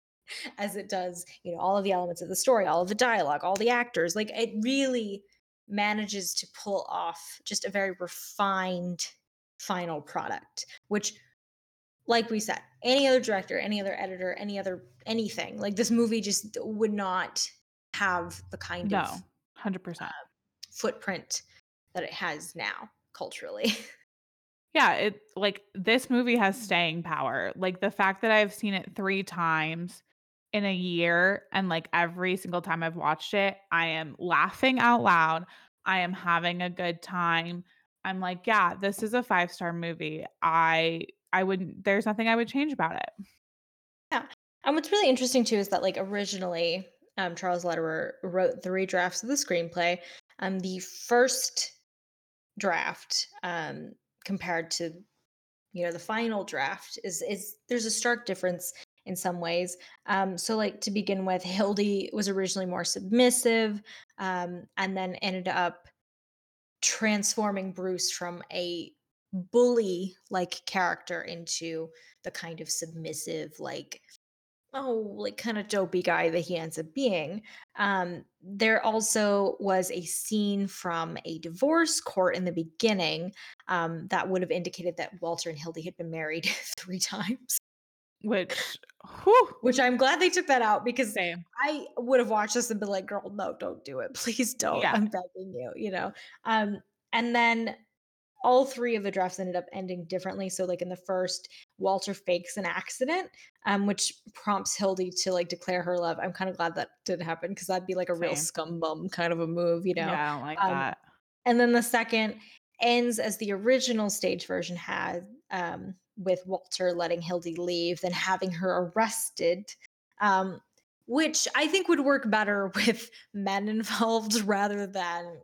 as it does you know all of the elements of the story all of the dialogue all the actors like it really manages to pull off just a very refined final product which like we said any other director any other editor any other anything like this movie just would not have the kind no. of 100%. Um, footprint that it has now culturally. Yeah, it like this movie has mm-hmm. staying power. Like the fact that I've seen it 3 times in a year and like every single time I've watched it, I am laughing out loud. I am having a good time. I'm like, yeah, this is a 5-star movie. I I wouldn't there's nothing I would change about it. Yeah. And what's really interesting too is that like originally, um, Charles Lederer wrote three drafts of the screenplay. Um, the first draft, um, compared to you know the final draft is is there's a stark difference in some ways. Um, so like to begin with, Hildy was originally more submissive, um, and then ended up transforming Bruce from a bully like character into the kind of submissive like oh like kind of dopey guy that he ends up being um there also was a scene from a divorce court in the beginning um that would have indicated that walter and hildy had been married three times Which whew, which i'm glad they took that out because same. I would have watched this and been like, girl, no, don't do it. Please don't. Yeah. I'm begging you, you know. Um, and then all three of the drafts ended up ending differently. So like in the first, Walter fakes an accident, um, which prompts Hildy to like declare her love. I'm kind of glad that didn't happen because that'd be like a real Same. scum bum kind of a move, you know. Yeah, I don't like um, that. And then the second ends as the original stage version had, um, with Walter letting Hildy leave, then having her arrested, um, which I think would work better with men involved rather than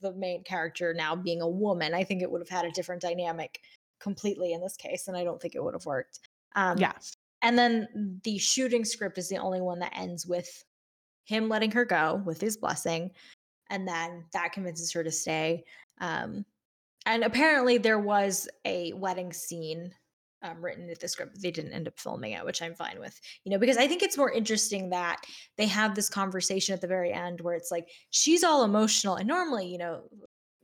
the main character now being a woman. I think it would have had a different dynamic completely in this case, and I don't think it would have worked. Um, Yeah. And then the shooting script is the only one that ends with him letting her go with his blessing, and then that convinces her to stay. Um, and apparently, there was a wedding scene um, written into the script. but They didn't end up filming it, which I'm fine with, you know, because I think it's more interesting that they have this conversation at the very end where it's like she's all emotional, and normally, you know,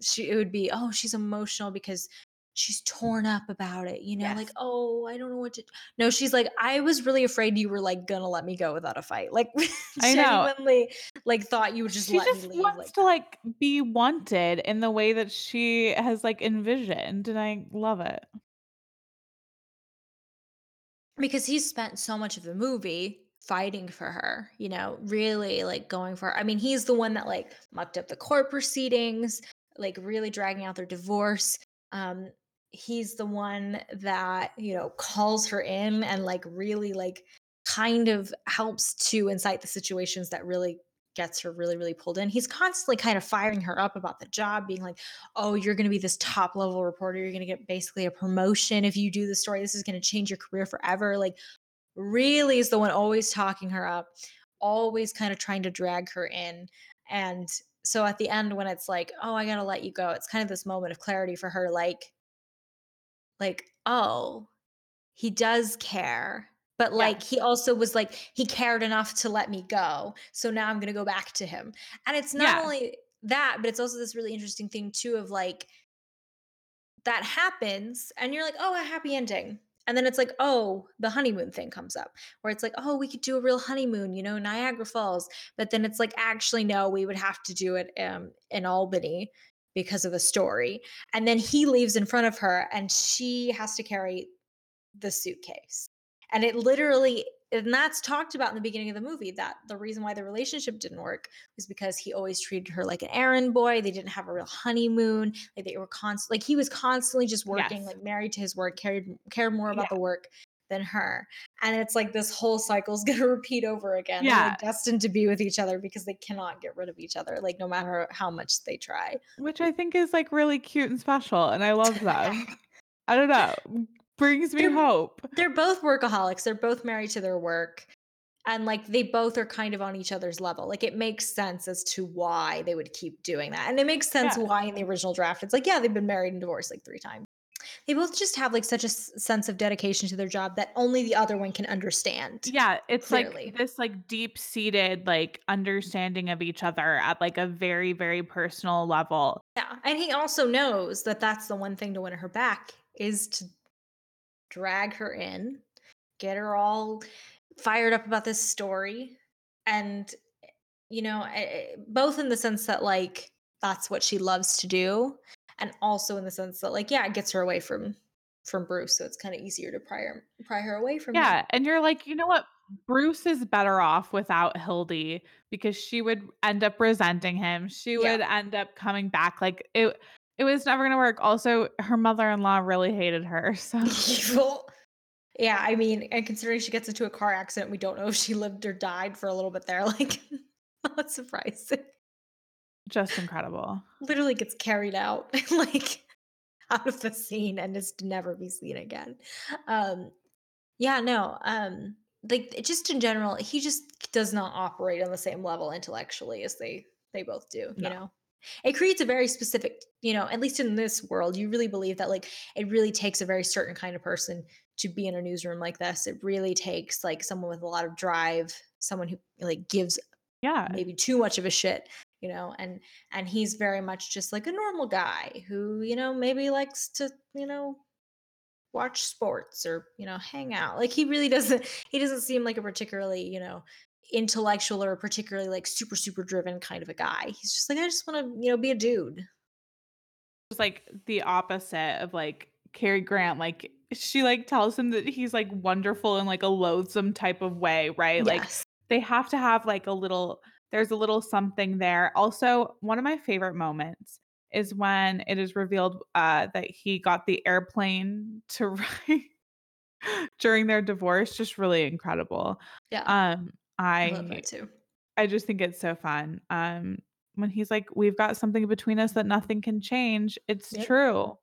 she it would be oh she's emotional because she's torn up about it you know like oh i don't know what to no she's like i was really afraid you were like gonna let me go without a fight like I know. like thought you would just she let just me leave wants like to like be wanted in the way that she has like envisioned and i love it because he spent so much of the movie fighting for her, you know, really like going for her. I mean, he's the one that like mucked up the court proceedings, like really dragging out their divorce. Um he's the one that, you know, calls her in and like really like kind of helps to incite the situations that really gets her really really pulled in. He's constantly kind of firing her up about the job being like, "Oh, you're going to be this top level reporter. You're going to get basically a promotion if you do the story. This is going to change your career forever." Like really is the one always talking her up, always kind of trying to drag her in. And so at the end when it's like, "Oh, I got to let you go." It's kind of this moment of clarity for her like like, "Oh, he does care." But like Yes. he also was like he cared enough to let me go. So now I'm going to go back to him. And it's not Yeah. only that, but it's also this really interesting thing too of like that happens and you're like, "Oh, a happy ending." And then it's like, "Oh, the honeymoon thing comes up." Where it's like, "Oh, we could do a real honeymoon, you know, Niagara Falls." But then it's like, "Actually, no, we would have to do it um in Albany because of the story." And then he leaves in front of her and she has to carry the suitcase. And it literally and that's talked about in the beginning of the movie that the reason why the relationship didn't work was because he always treated her like an errand boy. They didn't have a real honeymoon. Like they were constant like he was constantly just working, Yes. like married to his work, cared cared more about Yeah. the work than her. And it's like this whole cycle is gonna repeat over again. They're Yeah. destined to be with each other because they cannot get rid of each other, like no matter how much they try. which i think is like really cute and special and i love that. i don't know brings me They're- hope they're both workaholics. They're both married to their work. And like they both are kind of on each other's level. Like it makes sense as to why they would keep doing that. And it makes sense Yeah. why in the original draft it's like, yeah, they've been married and divorced like three times. They both just have like such a s- sense of dedication to their job that only the other one can understand. yeah it's Clearly. like this like deep seated like understanding of each other at like a very very personal level Yeah. And he also knows that that's the one thing to win her back is to drag her in, get her all fired up about this story, and you know, both in the sense that like that's what she loves to do, and also in the sense that like yeah, it gets her away from from Bruce, so it's kind of easier to pry her pry her away from him. Yeah, and you're like, "You know what? Bruce is better off without Hildy because she would end up resenting him. She Yeah. would end up coming back like it it was never gonna work." Also, her mother-in-law really hated her, so Evil. Yeah, I mean, and considering she gets into a car accident, we don't know if she lived or died for a little bit there. Like, not surprising. just incredible. Literally gets carried out, like out of the scene and is to never be seen again. Um, yeah, no, um, like just in general, he just does not operate on the same level intellectually as they they both do. You No. know, it creates a very specific, you know, at least in this world, you really believe that like it really takes a very certain kind of person to be in a newsroom like this. It really takes like someone with a lot of drive, someone who like gives Yeah. maybe too much of a shit you know and and he's very much just like a normal guy who you know maybe likes to you know watch sports or you know hang out like he really doesn't he doesn't seem like a particularly you know intellectual or particularly like super super driven kind of a guy he's just like i just want to you know be a dude It's like the opposite of like Cary Grant. Like she like tells him that he's like wonderful in like a loathsome type of way, right? Like they have to have like a little there's a little something there. Also, one of my favorite moments is when it is revealed uh that he got the airplane to ride during their divorce. Just really incredible. yeah Um i love that too I just think it's so fun. Um, when he's like, "We've got something between us that nothing can change." It's Yep. true.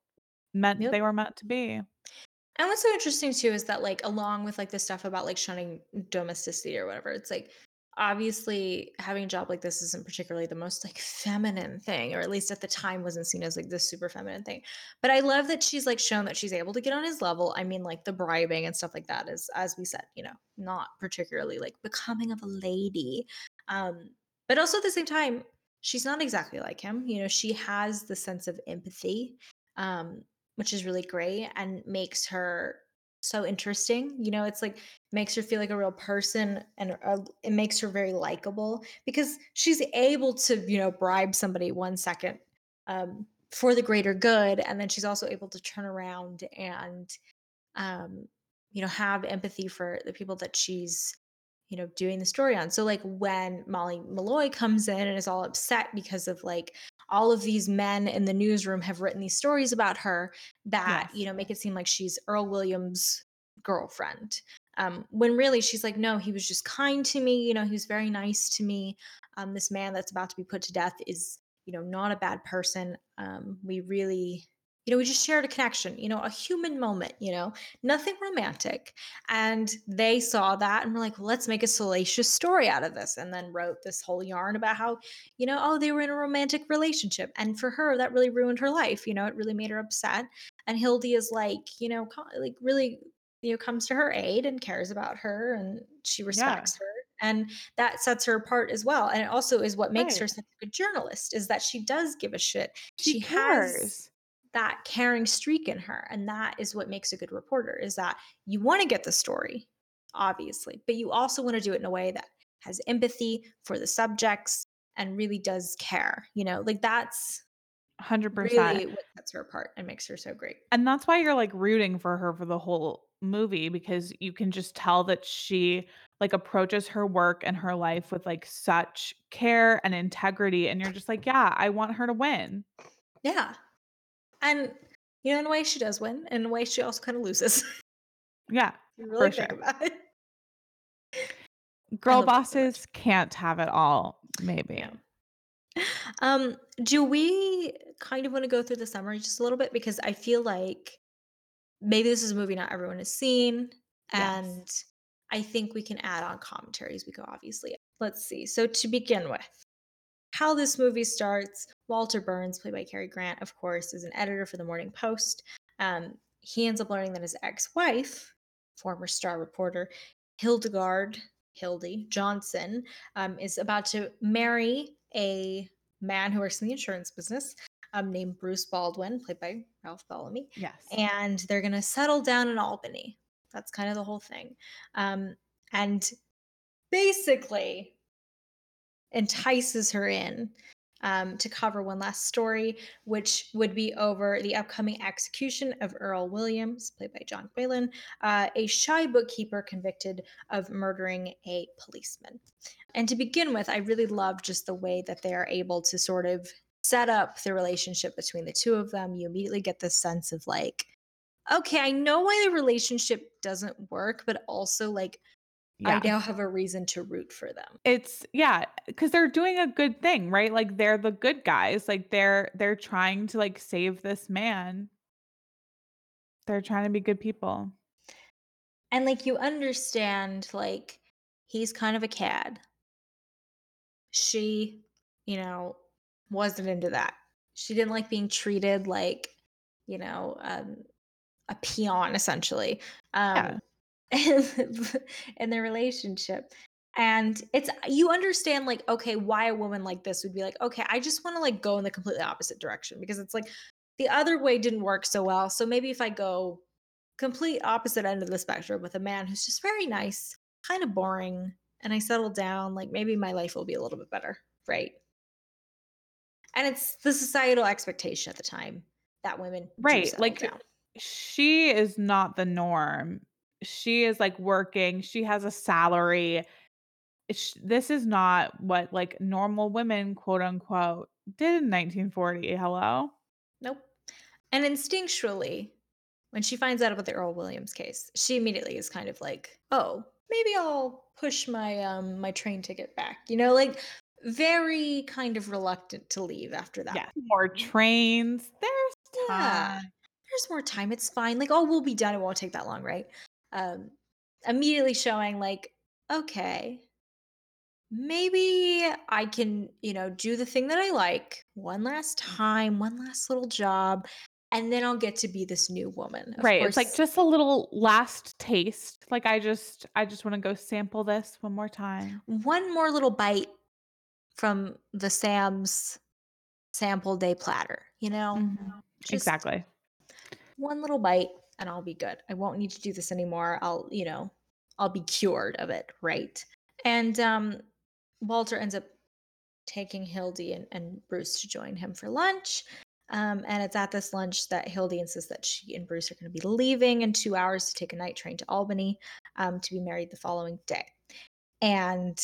Meant Yep. they were meant to be. And what's so interesting too is that like along with like the stuff about like shunning domesticity or whatever, it's like obviously having a job like this isn't particularly the most like feminine thing, or at least at the time wasn't seen as like this super feminine thing. But I love that she's like shown that she's able to get on his level. I mean, like the bribing and stuff like that is, as we said, you know, not particularly like becoming of a lady. Um, but also at the same time, she's not exactly like him. You know, she has the sense of empathy. Um, which is really great and makes her so interesting. You know, it's like makes her feel like a real person and uh, it makes her very likable because she's able to, you know, bribe somebody one second um, for the greater good. And then she's also able to turn around and, um, you know, have empathy for the people that she's, you know, doing the story on. So, like, when Molly Malloy comes in and is all upset because of like all of these men in the newsroom have written these stories about her that Yes. you know make it seem like she's Earl Williams' girlfriend. Um, when really she's like, no, he was just kind to me. You know, he was very nice to me. Um, this man that's about to be put to death is, you know, not a bad person. Um, we really, you know, we just shared a connection. You know, a human moment. You know, nothing romantic. And they saw that and were like, well, let's make a salacious story out of this. And then wrote this whole yarn about how you know, oh, they were in a romantic relationship. And for her, that really ruined her life. You know, it really made her upset. And Hildy is like, you know, like really, you know, comes to her aid and cares about her and she respects her. And that sets her apart as well. And it also is what makes her such a good journalist is that she does give a shit. She, has cares. That caring streak in her. And that is what makes a good reporter is that you want to get the story, obviously, but you also want to do it in a way that has empathy for the subjects and really does care. You know, like that's 100%. really what sets her apart and makes her so great. And that's why you're like rooting for her for the whole movie because you can just tell that she like approaches her work and her life with like such care and integrity and you're just like, "Yeah, I want her to win." Yeah. And you know, in a way she does win. In a way she also kind of loses. Yeah. really For sure. Girl that so bosses can't have it all, maybe. Yeah. Um, do we kind of want to go through the summary just a little bit? Because I feel like maybe this is a movie not everyone has seen. Yes. And I think we can add on commentary as we go, obviously. Let's see. So to begin with, how this movie starts, Walter Burns, played by Cary Grant, of course, is an editor for the Morning Post. Um, he ends up learning that his ex-wife, former star reporter Hildegard Hildy Johnson, um, is about to marry a man who works in the insurance business um, named Bruce Baldwin, played by Ralph Bellamy Yes. and they're going to settle down in Albany. That's kind of the whole thing. Um, and basically, entices her in um, to cover one last story, which would be over the upcoming execution of Earl Williams, played by John Qualen, uh, a shy bookkeeper convicted of murdering a policeman. And to begin with, I really love just the way that they are able to sort of set up the relationship between the two of them. You immediately get this sense of like, okay, I know why the relationship doesn't work, but also like I now have a reason to root for them. It's yeah, because they're doing a good thing, right? Like they're the good guys. Like they're they're trying to like save this man. They're trying to be good people. And like you understand, like he's kind of a cad. She, you know, wasn't into that. She didn't like being treated like, you know, um, a peon essentially. Yeah. In their relationship. And it's you understand like okay why a woman like this would be like okay I just want to like go in the completely opposite direction because it's like the other way didn't work so well so maybe if I go complete opposite end of the spectrum with a man who's just very nice kind of boring and I settle down like maybe my life will be a little bit better right and it's the societal expectation at the time that women Right, like, down. She is not the norm. She is like working, she has a salary. Sh- This is not what like normal women, quote unquote, did in 1940. Hello? Nope. And instinctually, when she finds out about the Earl Williams case, she immediately is kind of like, "Oh, maybe I'll push my um my train ticket back." You know, like very kind of reluctant to leave after that. Yeah. More trains. There's Yeah. time. There's more time. It's fine. Like, oh, we'll be done. It won't take that long, right? Um, immediately showing like, okay, maybe I can, you know, do the thing that I like one last time, one last little job, and then I'll get to be this new woman. Of Right. It's like just a little last taste. Like I just I just want to go sample this one more time. one more little bite from the Sam's sample day platter, you know? Mhm. Exactly. One little bite and I'll be good. I won't need to do this anymore. I'll, you know, I'll be cured of it, right? And um Walter ends up taking Hildy and, and Bruce to join him for lunch. Um, and it's at this lunch that Hildy insists that she and Bruce are going to be leaving in two hours to take a night train to Albany um, to be married the following day. And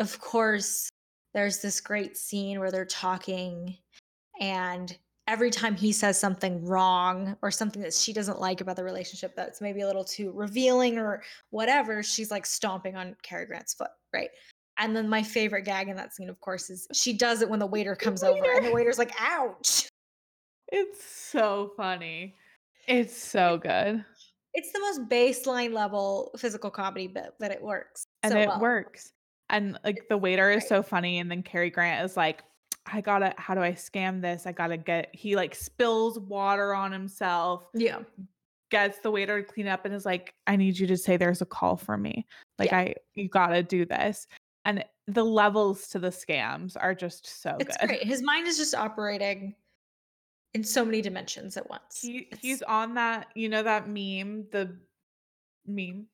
of course, there's this great scene where they're talking, and every time he says something wrong or something that she doesn't like about the relationship that's maybe a little too revealing or whatever, she's like stomping on Cary Grant's foot, right? And then my favorite gag in that scene, of course, is she does it when the waiter comes over, and the waiter's like, "Ouch!" It's so funny. It's so good. It's the most baseline level physical comedy bit, but it works. And so it well. works. And like the waiter is so funny. And then Cary Grant is like, I gotta, how do I scam this? I gotta get, he like spills water on himself, Yeah, gets the waiter to clean up and is like, I need you to say there's a call for me. Like, Yeah. I, you gotta do this. And the levels to the scams are just so it's good. great. His mind is just operating in so many dimensions at once. He, It's- he's on that, you know, that meme, the meme,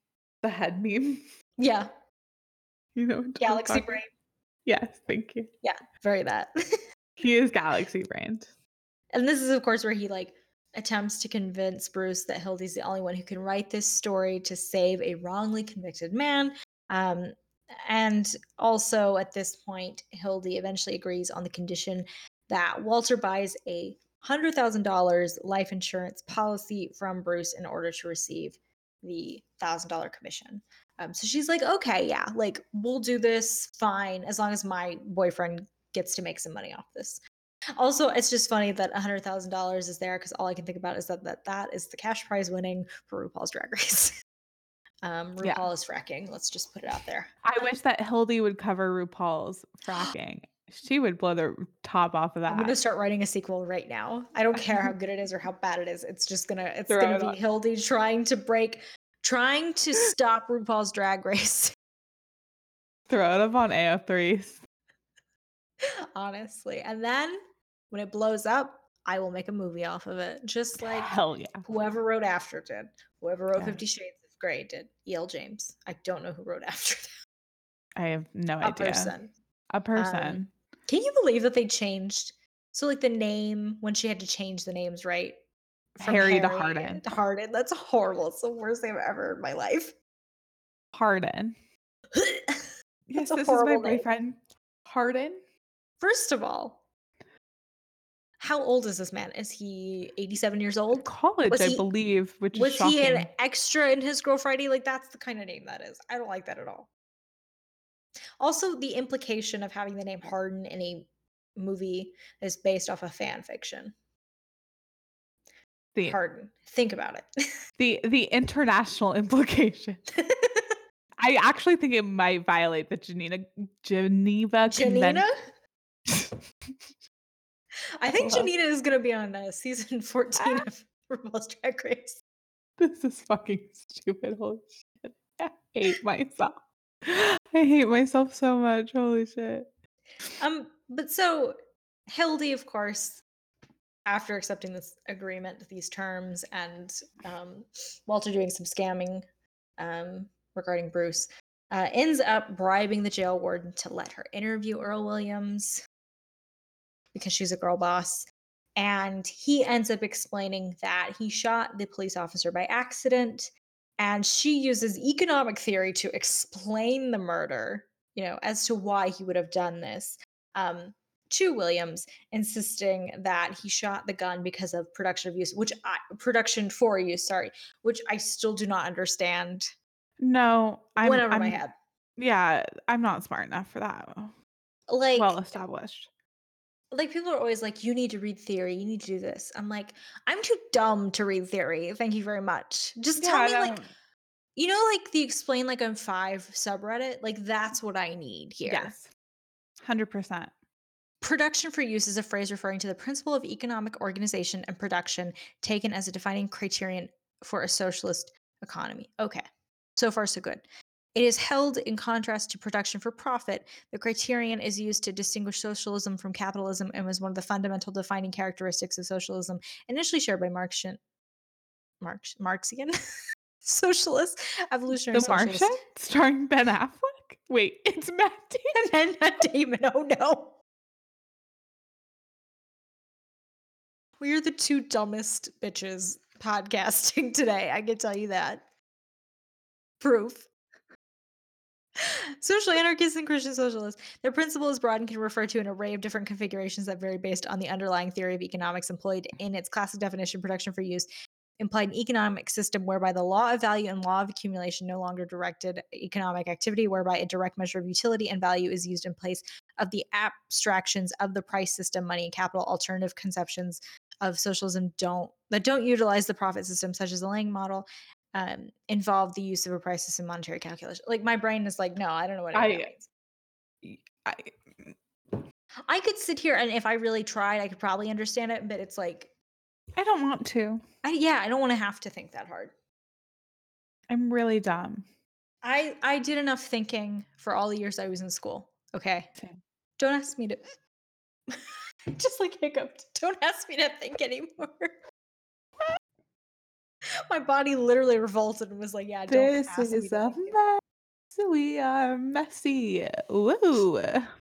the head meme. yeah, You know, galaxy brain. Yes, thank you. Yeah, very that. He is galaxy brained. and this is of course where he like attempts to convince bruce that hildy's the only one who can write this story to save a wrongly convicted man um, and also at this point hildy eventually agrees on the condition that walter buys a $100000 life insurance policy from bruce in order to receive the $1000 commission um, so she's like okay yeah like we'll do this fine as long as my boyfriend gets to make some money off this also, it's just funny that hundred thousand dollars is there because all I can think about is that that that is the cash prize winning for RuPaul's Drag Race. um, RuPaul Yeah. is fracking. Let's just put it out there. I wish that Hildy would cover RuPaul's fracking. She would blow the top off of that. I'm gonna start writing a sequel right now. I don't care how good it is or how bad it is. It's just gonna it's Throw gonna it be on. Hildy trying to break, trying to stop RuPaul's Drag Race. Throw it up on AO3s. honestly, and then when it blows up, I will make a movie off of it, just like Hell yeah. whoever wrote after did. Whoever wrote Yeah. Fifty Shades of Grey did. E.L. James. I don't know who wrote after that. I have no that idea. person. A um, person. Can you believe that they changed? So like the name when she had to change the names, right? From Harry to Hardin. Hardin. That's horrible. It's the worst name ever in my life. Hardin. Yes, this is my horrible name. boyfriend. Hardin. First of all, how old is this man? Is he 87 years old? College, Was I he- believe, which is Was he an extra in his Girl Friday? Like that's the kind of name that is. I don't like that at all. Also, the implication of having the name Hardin in a movie is based off of fan fiction. The, Hardin. Think about it. the the international implication. I actually think it might violate the Geneva Geneva Janina? Convention. I think Janina is going to be on uh, season 14 of RuPaul's Drag Race. This is fucking stupid. Holy shit. I hate myself. I hate myself so much. Holy shit. Um, but so Hildy, of course, after accepting this agreement, these terms, and um, Walter doing some scamming um, regarding Bruce, uh, ends up bribing the jail warden to let her interview Earl Williams because she's a girl boss. And he ends up explaining that he shot the police officer by accident. And she uses economic theory to explain the murder, you know, as to why he would have done this um, to Williams, insisting that he shot the gun because of production of use, which I, production for use, sorry, which I still do not understand. No, I'm, went over I'm my head. Yeah, I'm not smart enough for that. Like, well established. like people are always like, you need to read theory, you need to do this. I'm like, I'm too dumb to read theory. Thank you very much. Just tell I me, like, you know, like the explain like I'm five subreddit. Like that's what I need here. yes, hundred percent. Production for use is a phrase referring to the principle of economic organization and production taken as a defining criterion for a socialist economy. Okay, so far so good. It is held in contrast to production for profit. The criterion is used to distinguish socialism from capitalism and was one of the fundamental defining characteristics of socialism, initially shared by Marxian, Marx, Marxian socialist evolutionary The socialists. Martian, starring Ben Affleck. Wait, it's Matt Damon. and then Matt Damon. Oh no. We are the two dumbest bitches podcasting today. I can tell you that. Proof. Social anarchists and Christian socialists. Their principle is broad and can refer to an array of different configurations that vary based on the underlying theory of economics employed in its classic definition, production for use, implied an economic system whereby the law of value and law of accumulation no longer directed economic activity, whereby a direct measure of utility and value is used in place of the abstractions of the price system, money and capital. Alternative conceptions of socialism don't that don't utilize the profit system, such as the Lange model, um, involve the use of a price system monetary calculation. Like my brain is like, no, I don't know what any I- means. I, I could sit here and if I really tried, I could probably understand it, but it's like, I don't want to. I, yeah, I don't want to have to think that hard. I'm really dumb. I I did enough thinking for all the years I was in school. Okay, Same. don't ask me to. Just like hiccuped. Don't ask me to think anymore. My body literally revolted and was like, "Yeah, don't This ask me is a mess. We are messy. Woo.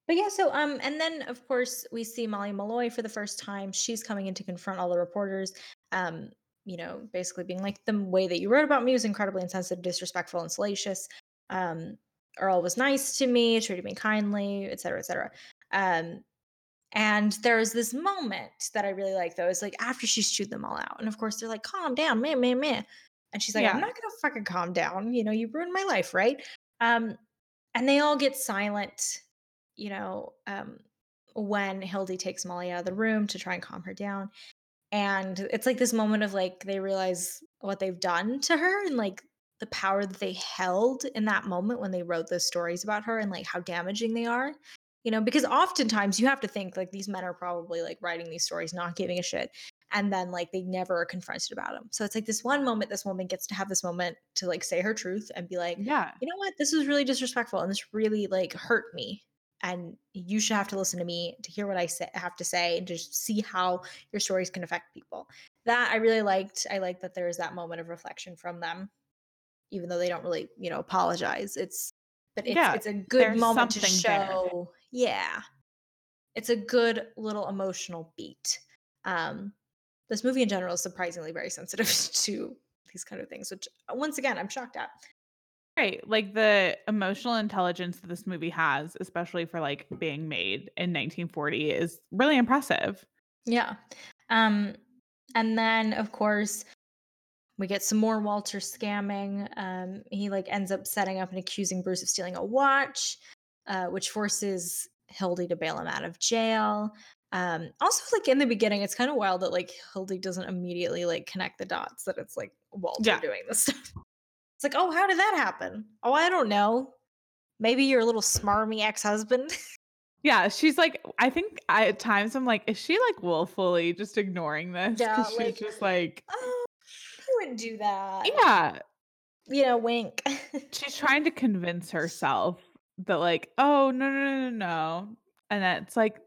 But yeah, so um, and then of course we see Molly Malloy for the first time. She's coming in to confront all the reporters. Um, you know, basically being like, the way that you wrote about me was incredibly insensitive, disrespectful, and salacious. Um, Earl was nice to me, treated me kindly, et cetera, et cetera. Um, and there's this moment that I really like though. It's like after she's chewed them all out, and of course they're like, "Calm down, man, man, man," and she's like, Yeah. "I'm not gonna fucking calm down. You know, you ruined my life, right?" Um, and they all get silent you know, um, when Hildy takes Molly out of the room to try and calm her down. And it's like this moment of like they realize what they've done to her and like the power that they held in that moment when they wrote those stories about her and like how damaging they are. You know, because oftentimes you have to think like these men are probably like writing these stories, not giving a shit. And then like they never are confronted about them. So it's like this one moment, this woman gets to have this moment to like say her truth and be like, Yeah. you know what this was really disrespectful and this really like hurt me and you should have to listen to me to hear what i say, have to say and just see how your stories can affect people that i really liked i like that there is that moment of reflection from them even though they don't really you know apologize it's but it's Yeah, it's a good moment to something there. show. Yeah, it's a good little emotional beat. Um, this movie in general is surprisingly very sensitive to these kind of things, which uh, once again I'm shocked at. Right. Like the emotional intelligence that this movie has, especially for like being made in 1940, is really impressive. Yeah. Um, and then of course we get some more Walter scamming. Um, he like ends up setting up and accusing Bruce of stealing a watch, uh, which forces Hildy to bail him out of jail. Um, also, like in the beginning, it's kind of wild that like Hildy doesn't immediately like connect the dots that it's like Walter Yeah. doing this stuff. It's like, oh, how did that happen? Oh, I don't know. Maybe your little smarmy ex-husband. Yeah, she's like, I think I, at times I'm like, is she like willfully just ignoring this? Yeah, 'Cause she's just like, oh, I wouldn't do that. yeah, You know, wink. she's trying to convince herself that like, oh no no no no and it's like,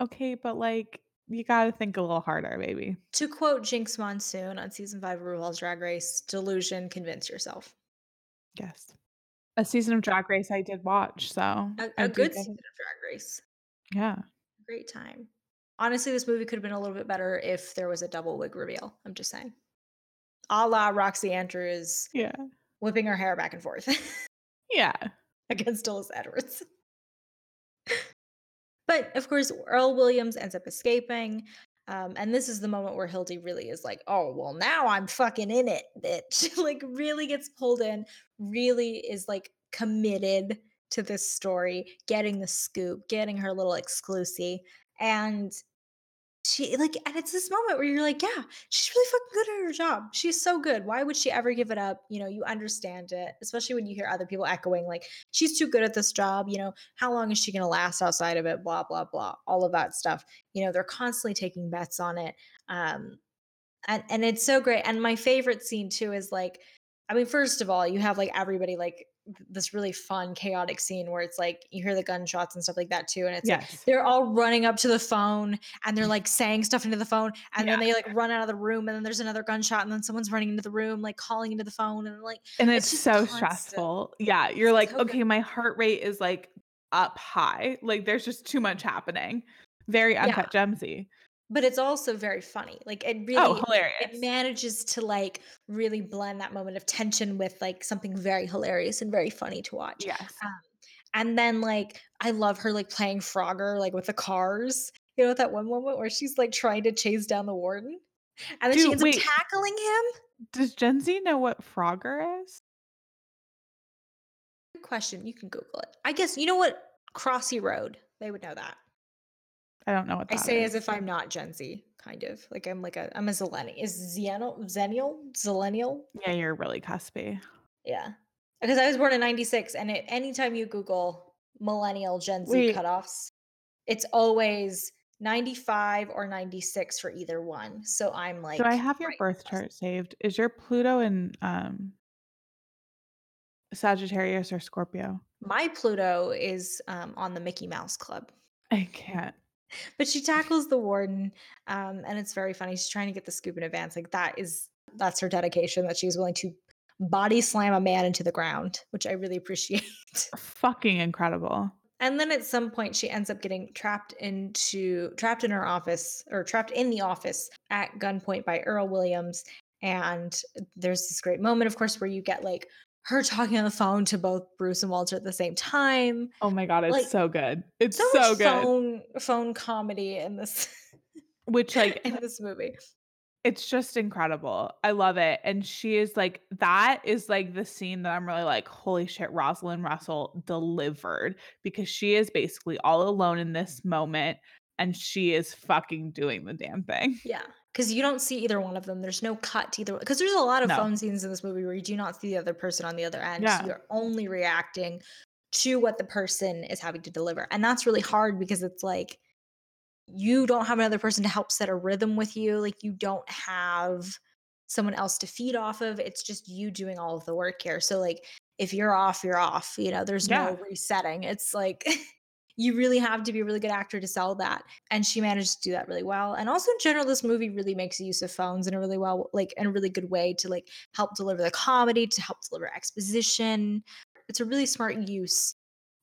okay, but like you got to think a little harder, baby. to quote Jinkx Monsoon on season five of RuPaul's Drag Race, delusion, convince yourself. Yes, a season of Drag Race I did watch, so A, do good season of Drag Race. Yeah, Great time. Honestly, this movie could have been a little bit better if there was a double wig reveal. I'm just saying. A la Roxxxy Andrews yeah, whipping her hair back and forth yeah. against Dulles Edwards. but of course, Earl Williams ends up escaping. Um, and this is the moment where Hildy really is like, oh, well, now I'm fucking in it, bitch. like, really gets pulled in, really is like committed to this story, getting the scoop, getting her little exclusive. And she, like, and it's this moment where you're like, yeah, she's really fucking good at her job. She's so good. Why would she ever give it up? You know, you understand it, especially when you hear other people echoing, like, she's too good at this job. You know, how long is she going to last outside of it? Blah, blah, blah. All of that stuff. You know, they're constantly taking bets on it. Um, and, and it's so great. And my favorite scene too is like, I mean, first of all, you have like everybody like this really fun, chaotic scene where it's like you hear the gunshots and stuff like that too. And it's like they're all running up to the phone and they're like saying stuff into the phone and then they like run out of the room and then there's another gunshot and then someone's running into the room like calling into the phone and like and it's it's, so constant. stressful. Yeah, you're like, So good. okay, my heart rate is like up high. Like there's just too much happening. Very Yeah. uncut gemsy. But it's also very funny like it oh, really Oh, hilarious. it manages to like really blend that moment of tension with like something very hilarious and very funny to watch Yes. Um, and then like i love her like playing frogger like with the cars you know that one moment where she's like trying to chase down the warden and then she Dude, ends wait. up tackling him Does Gen Z know what Frogger is? Good question. You can Google it. I guess you know what Crossy Road. They would know that. I don't know what I say is. as if I'm not Gen Z, kind of like I'm like a I'm a Zillennial. Is Zennial Zennial Zillennial? Yeah, you're really cuspy. Yeah, because I was born in '96, and it, anytime you Google millennial Gen Z Wait. cutoffs, it's always 95 or 96 for either one. So I'm like, Do I have your right birth chart saved? Is your Pluto in um Sagittarius or Scorpio? My Pluto is um, on the Mickey Mouse Club. I can't. But she tackles the warden um and it's very funny she's trying to get the scoop in advance like that is that's her dedication that she's willing to body slam a man into the ground which i really appreciate Fucking incredible. and then at some point she ends up getting trapped into trapped in her office or trapped in the office at gunpoint by earl williams and there's this great moment of course where you get like her talking on the phone to both bruce and walter at the same time Oh my god, it's Like, so good. It's so, so, much good. phone phone comedy in this Which like in this movie it's just incredible. I love it. And she is like, that is like the scene that I'm really like, holy shit, Rosalind Russell delivered because she is basically all alone in this moment and she is fucking doing the damn thing. Yeah, because you don't see either one of them. There's no cut to either. Because there's a lot of No. phone scenes in this movie where you do not see the other person on the other end. Yeah. So you're only reacting to what the person is having to deliver, and that's really hard because it's like you don't have another person to help set a rhythm with you. Like you don't have someone else to feed off of. It's just you doing all of the work here. So like if you're off, you're off. You know, there's Yeah. no resetting. It's like you really have to be a really good actor to sell that. And she managed to do that really well. And also in general, this movie really makes use of phones in a really well, like in a really good way to like help deliver the comedy, to help deliver exposition. it's a really smart use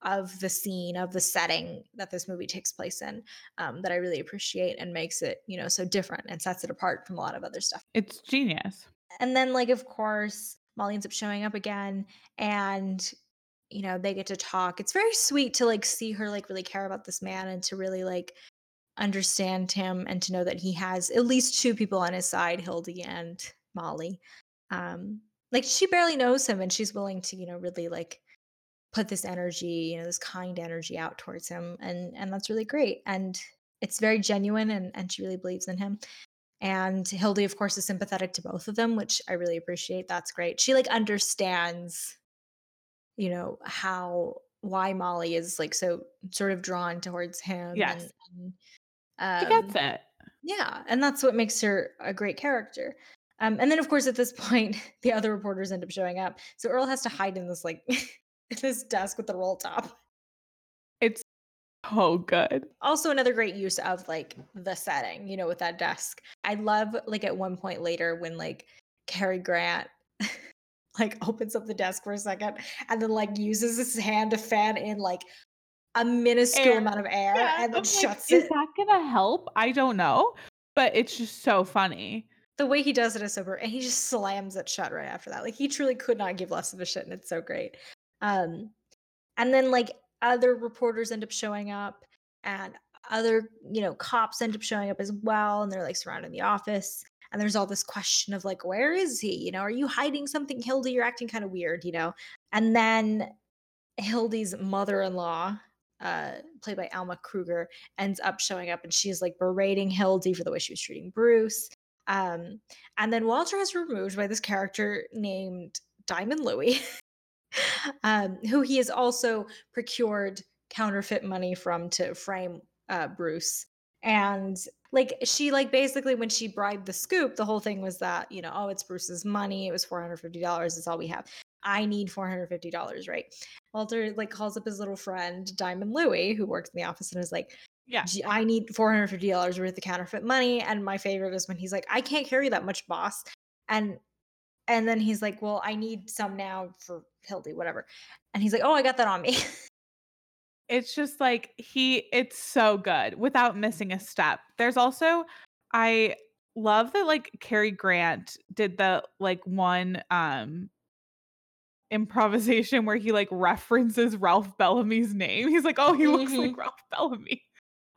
of the scene of the setting that this movie takes place in um, that I really appreciate and makes it you know so different and sets it apart from a lot of other stuff. It's genius. And then like of course Molly ends up showing up again and you know they get to talk. It's very sweet to like see her like really care about this man and to really like understand him and to know that he has at least two people on his side, Hildy and Molly. Um like she barely knows him and she's willing to, you know, really like put this energy, you know, this kind energy out towards him and and that's really great. And it's very genuine and and she really believes in him. And Hildy of course is sympathetic to both of them, which I really appreciate. That's great. She like understands you know, how why Molly is like so sort of drawn towards him Yes. and, and She gets um it. yeah, and that's what makes her a great character. Um, and then, of course, at this point, the other reporters end up showing up. So Earl has to hide in this like this desk with the roll top. It's so good. Also, another great use of like the setting, you know, with that desk. I love like at one point later when like Cary Grant like opens up the desk for a second and then like uses his hand to fan in like a minuscule Air. amount of air Yeah, and then I'm shuts Is it. that gonna help? I don't know, but it's just so funny. the way he does it is so br- and he just slams it shut right after that. Like he truly could not give less of a shit, and it's so great. Um, and then like other reporters end up showing up, and other you know cops end up showing up as well, and they're like surrounding the office. And there's all this question of like, where is he? You know, are you hiding something, Hildy? You're acting kind of weird, you know. And then Hildy's mother-in-law, uh, played by Alma Kruger, ends up showing up, and she's like berating Hildy for the way she was treating Bruce. Um, and then Walter is removed by this character named Diamond Louie, um, who he has also procured counterfeit money from to frame uh, Bruce. And like she like basically when she bribed the scoop, the whole thing was that you know oh it's Bruce's money. It was four hundred fifty dollars. It's all we have. I need four hundred fifty dollars, right? Walter like calls up his little friend Diamond Louie, who works in the office, and is like, Yeah. I need four hundred fifty dollars worth of counterfeit money. And my favorite is when he's like, I can't carry that much, boss. And and then he's like, Well, I need some now for Hildy, whatever. And he's like, Oh, I got that on me. It's just like he it's so good without missing a step. There's also I love that like Cary Grant did the like one um improvisation where he like references Ralph Bellamy's name. He's like, "Oh, he looks like Mhm. Ralph Bellamy."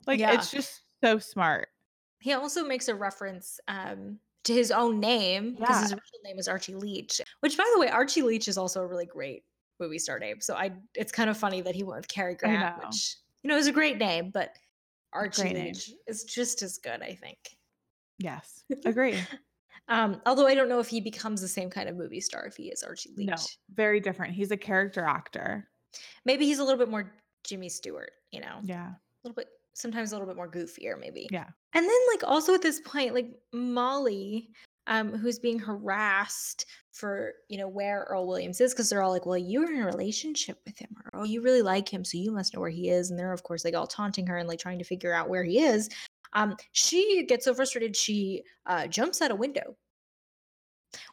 Like Yeah. it's just so smart. he also makes a reference um to his own name because his Yeah. original name is Archie Leach. Which by the way, Archie Leach is also a really great movie star name. So I it's kind of funny that he went with Cary Grant, which you know is a great name, but Archie name. Is just as good, I think. Yes. Agree. Um, although I don't know if he becomes the same kind of movie star if he is Archie Leach. no, very different. He's a character actor. Maybe he's a little bit more Jimmy Stewart, you know, Yeah. a little bit, sometimes a little bit more goofier, maybe. Yeah. And then, like, also at this point, like Molly, um, who's being harassed for, you know, where Earl Williams is, because they're all like, well, you're in a relationship with him, or oh, you really like him, so you must know where he is. And they're, of course, like all taunting her and like trying to figure out where he is. Um, she gets so frustrated, she uh, jumps out a window.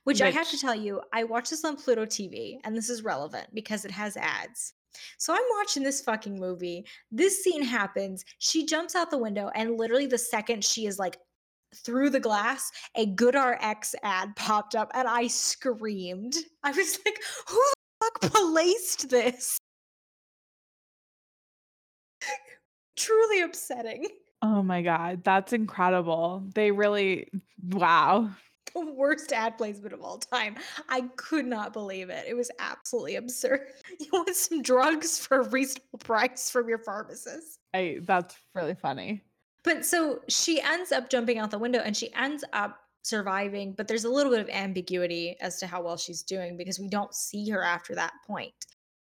Which, I have to tell you, I watch this on Pluto TV, and this is relevant because it has ads. So I'm watching this fucking movie. This scene happens. She jumps out the window, and literally the second she is like through the glass, a GoodRx ad popped up, and I screamed. I was like, "Who the fuck placed this?" Truly upsetting. Oh my god, that's incredible. They really wow. The worst ad placement of all time. I could not believe it. It was absolutely absurd. You want some drugs for a reasonable price from your pharmacist. I that's really funny. But so she ends up jumping out the window and she ends up surviving, but there's a little bit of ambiguity as to how well she's doing because we don't see her after that point.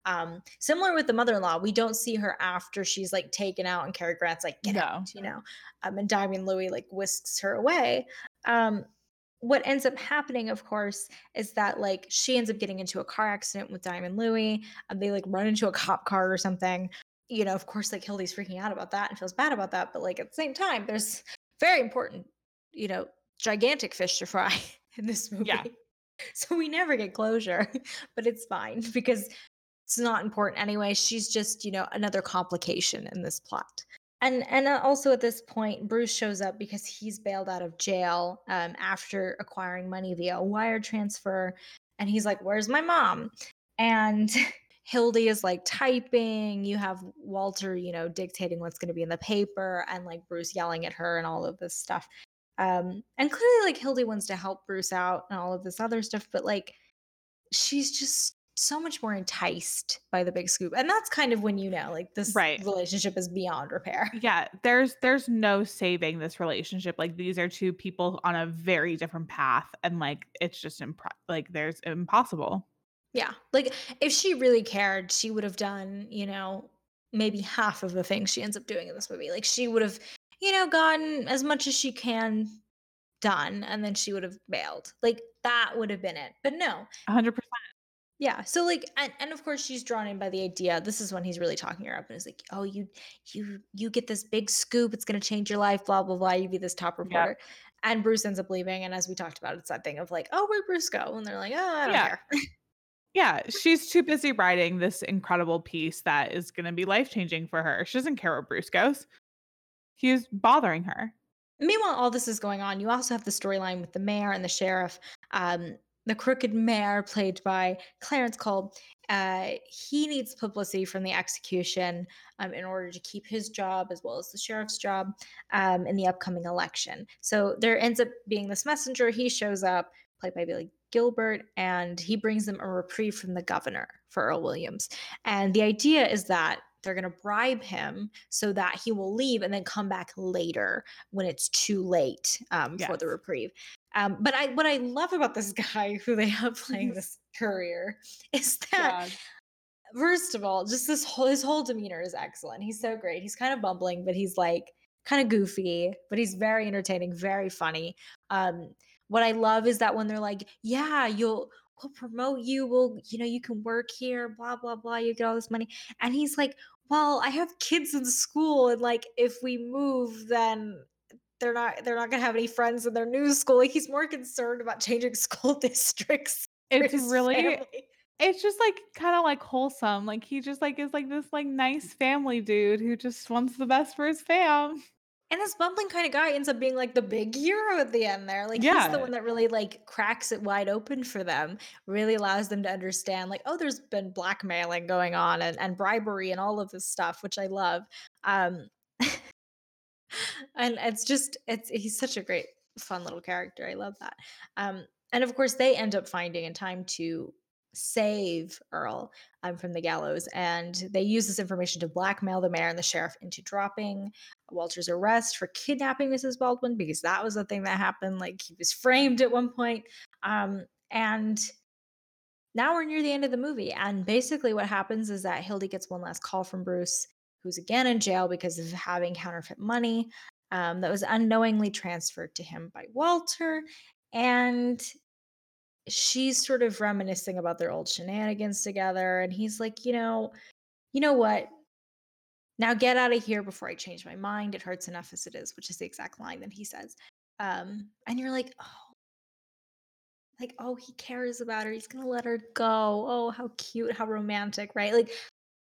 Um, similar with the mother-in-law, we don't see her after she's like taken out and Cary Grant's like, get No. out, you know. Um, and Diamond Louie like whisks her away. Um, what ends up happening, of course, is that like she ends up getting into a car accident with Diamond Louie, and they like run into a cop car or something. You know, of course, like Hildy's freaking out about that and feels bad about that, but like at the same time, there's very important, you know, gigantic fish to fry in this movie. Yeah. So we never get closure, but it's fine because it's not important anyway. She's just, you know, another complication in this plot. And and uh, also at this point, Bruce shows up because he's bailed out of jail um, after acquiring money via a wire transfer, and he's like, "Where's my mom?" And Hildy is like typing. You have Walter, you know, dictating what's going to be in the paper, and like Bruce yelling at her and all of this stuff. Um, and clearly, like Hildy wants to help Bruce out and all of this other stuff, but like she's just so much more enticed by the big scoop and that's kind of when you know like this Right. relationship is beyond repair Yeah, there's there's no saving this relationship. Like these are two people on a very different path, and like it's just like there's impossible. Yeah like if she really cared she would have done you know maybe half of the things she ends up doing in this movie like she would have you know gotten as much as she can done and then she would have bailed like that would have been it but no 100. percent Yeah. So like and, and of course she's drawn in by the idea. This is when he's really talking her up and is like, Oh, you you you get this big scoop, it's gonna change your life, blah blah blah. You be this top reporter. And Bruce ends up leaving. And as we talked about, it's that thing of like, oh, where'd Bruce go? And they're like, oh, I don't Yeah. care. Yeah, she's too busy writing this incredible piece that is going to be life changing for her. She doesn't care where Bruce goes. He's bothering her. Meanwhile, all this is going on. You also have the storyline with the mayor and the sheriff. Um, the crooked mayor, played by Clarence Kolb, uh, he needs publicity from the execution um, in order to keep his job as well as the sheriff's job um, in the upcoming election. So there ends up being this messenger. He shows up, played by Billy Gilbert, and he brings them a reprieve from the governor for Earl Williams. And the idea is that they're going to bribe him so that he will leave and then come back later when it's too late um, for the reprieve. Um, but I, what I love about this guy who they have playing this courier is that first of all, just this whole his whole demeanor is excellent. He's so great. He's kind of bumbling, but he's like kind of goofy, but he's very entertaining, very funny. Um, what I love is that when they're like, "Yeah, you'll we'll promote you. We'll you know you can work here, blah blah blah. You get all this money," and he's like, "Well, I have kids in school, and like if we move, then." They're not. They're not gonna have any friends in their new school. Like he's more concerned about changing school districts. It's really family. It's just like kind of like wholesome. Like he just like is like this like nice family dude who just wants the best for his fam. And this bumbling kind of guy ends up being like the big hero at the end there. Like he's the one that really like cracks it wide open for them, really allows them to understand like, oh, there's been blackmailing going on and, and bribery and all of this stuff, which I love. Um and it's just it's he's such a great fun little character. I love that. Um and of course they end up finding in time to save Earl um, from the gallows and they use this information to blackmail the mayor and the sheriff into dropping Walter's arrest for kidnapping Mrs. Baldwin because that was the thing that happened. Like he was framed at one point. Um, and now we're near the end of the movie. And basically, what happens is that Hildy gets one last call from Bruce, who's again in jail because of having counterfeit money um, that was unknowingly transferred to him by Walter. And she's sort of reminiscing about their old shenanigans together. And he's like, you know, you know what? Now get out of here before I change my mind. It hurts enough as it is, which is the exact line that he says. Um, and you're like, oh, like, oh, he cares about her. He's gonna let her go. Oh, how cute, how romantic, right? Like,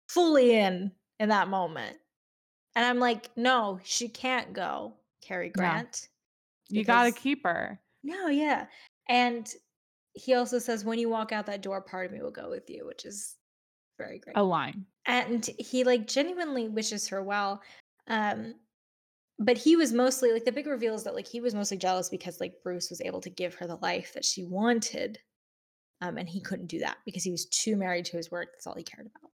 fully in in that moment. And I'm like, no, she can't go, Cary Yeah. Grant. You got to keep her. No, yeah. And he also says, when you walk out that door, part of me will go with you, which is very great. A line. and he like genuinely wishes her well um but he was mostly like the big reveal is that like he was mostly jealous because like bruce was able to give her the life that she wanted um and he couldn't do that because he was too married to his work that's all he cared about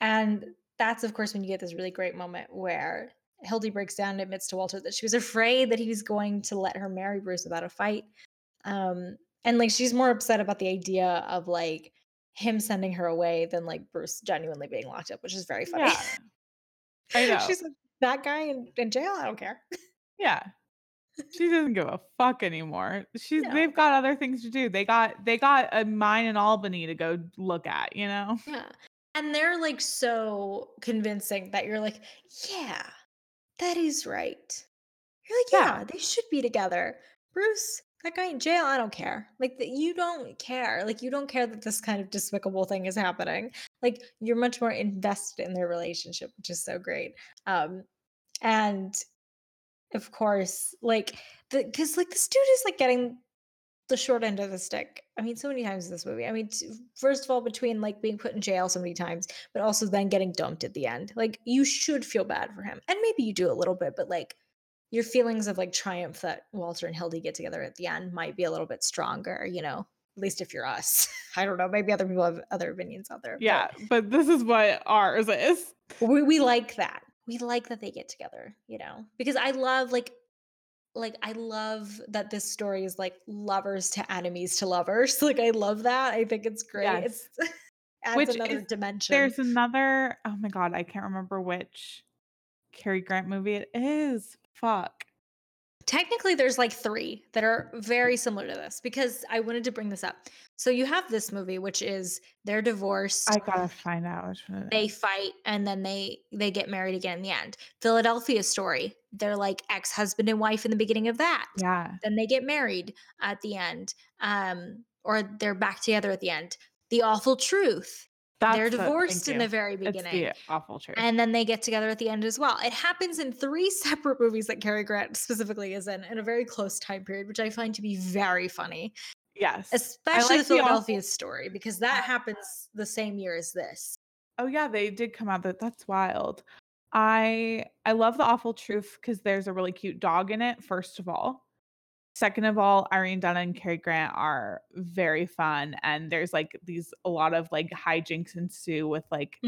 and that's of course when you get this really great moment where hildy breaks down and admits to walter that she was afraid that he was going to let her marry bruce without a fight um and like she's more upset about the idea of like him sending her away than like Bruce genuinely being locked up, which is very funny. Yeah. I know. She's like, that guy in, in jail? I don't care. Yeah. She doesn't give a fuck anymore. She's No. they've got other things to do. They got they got a mine in Albany to go look at, you know? Yeah. And they're like so convincing that you're like, yeah, that is right. You're like, yeah, Yeah. they should be together. Bruce that guy in jail. I don't care. Like that, you don't care. Like you don't care that this kind of despicable thing is happening. Like you're much more invested in their relationship, which is so great. Um, and of course, like the because like this dude is like getting the short end of the stick. I mean, so many times in this movie. I mean, t- first of all, between like being put in jail so many times, but also then getting dumped at the end. Like, you should feel bad for him. And maybe you do a little bit, but like your feelings of like triumph that Walter and Hildy get together at the end might be a little bit stronger, you know, at least if you're us. I don't know. Maybe other people have other opinions out there. but Yeah, but this is what ours is. we, we like that. We like that they get together, you know, because I love like like I love that this story is like lovers to enemies to lovers. Like I love that. I think it's great. Yes. It's adds Which another is- dimension. There's another. Oh my god, I can't remember which Cary Grant movie it is. Fuck. Technically, there's like three that are very similar to this because I wanted to bring this up. So you have this movie, which is they're divorced. I gotta find out which one. they fight and then they they get married again in the end. Philadelphia story. They're like ex-husband and wife in the beginning of that. Yeah. then they get married at the end um or they're back together at the end the awful truth That's they're divorced in the very It's beginning the awful truth. and then they get together at the end as well it happens in three separate movies that Cary Grant specifically is in in a very close time period which i find to be very funny yes. especially like the the awful- philadelphia story because that happens the same year as this Oh yeah, they did come out. That that's wild. I I love the awful truth because there's a really cute dog in it. First of all, second of all, Irene Dunne and Cary Grant are very fun, and there's like these a lot of like hijinks ensue with like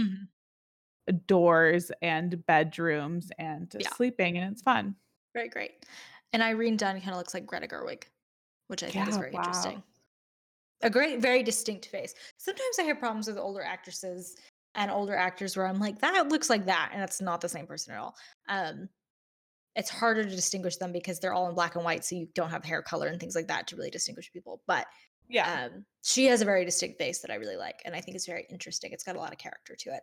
doors and bedrooms and Yeah. sleeping, and it's fun. very great and irene dunne kind of looks like greta gerwig which i think is very wow. interesting a great very distinct face sometimes i have problems with older actresses and older actors where i'm like that looks like that and that's not the same person at all um it's harder to distinguish them because they're all in black and white so you don't have hair color and things like that to really distinguish people but Yeah, um, she has a very distinct face that I really like, and I think it's very interesting. It's got a lot of character to it.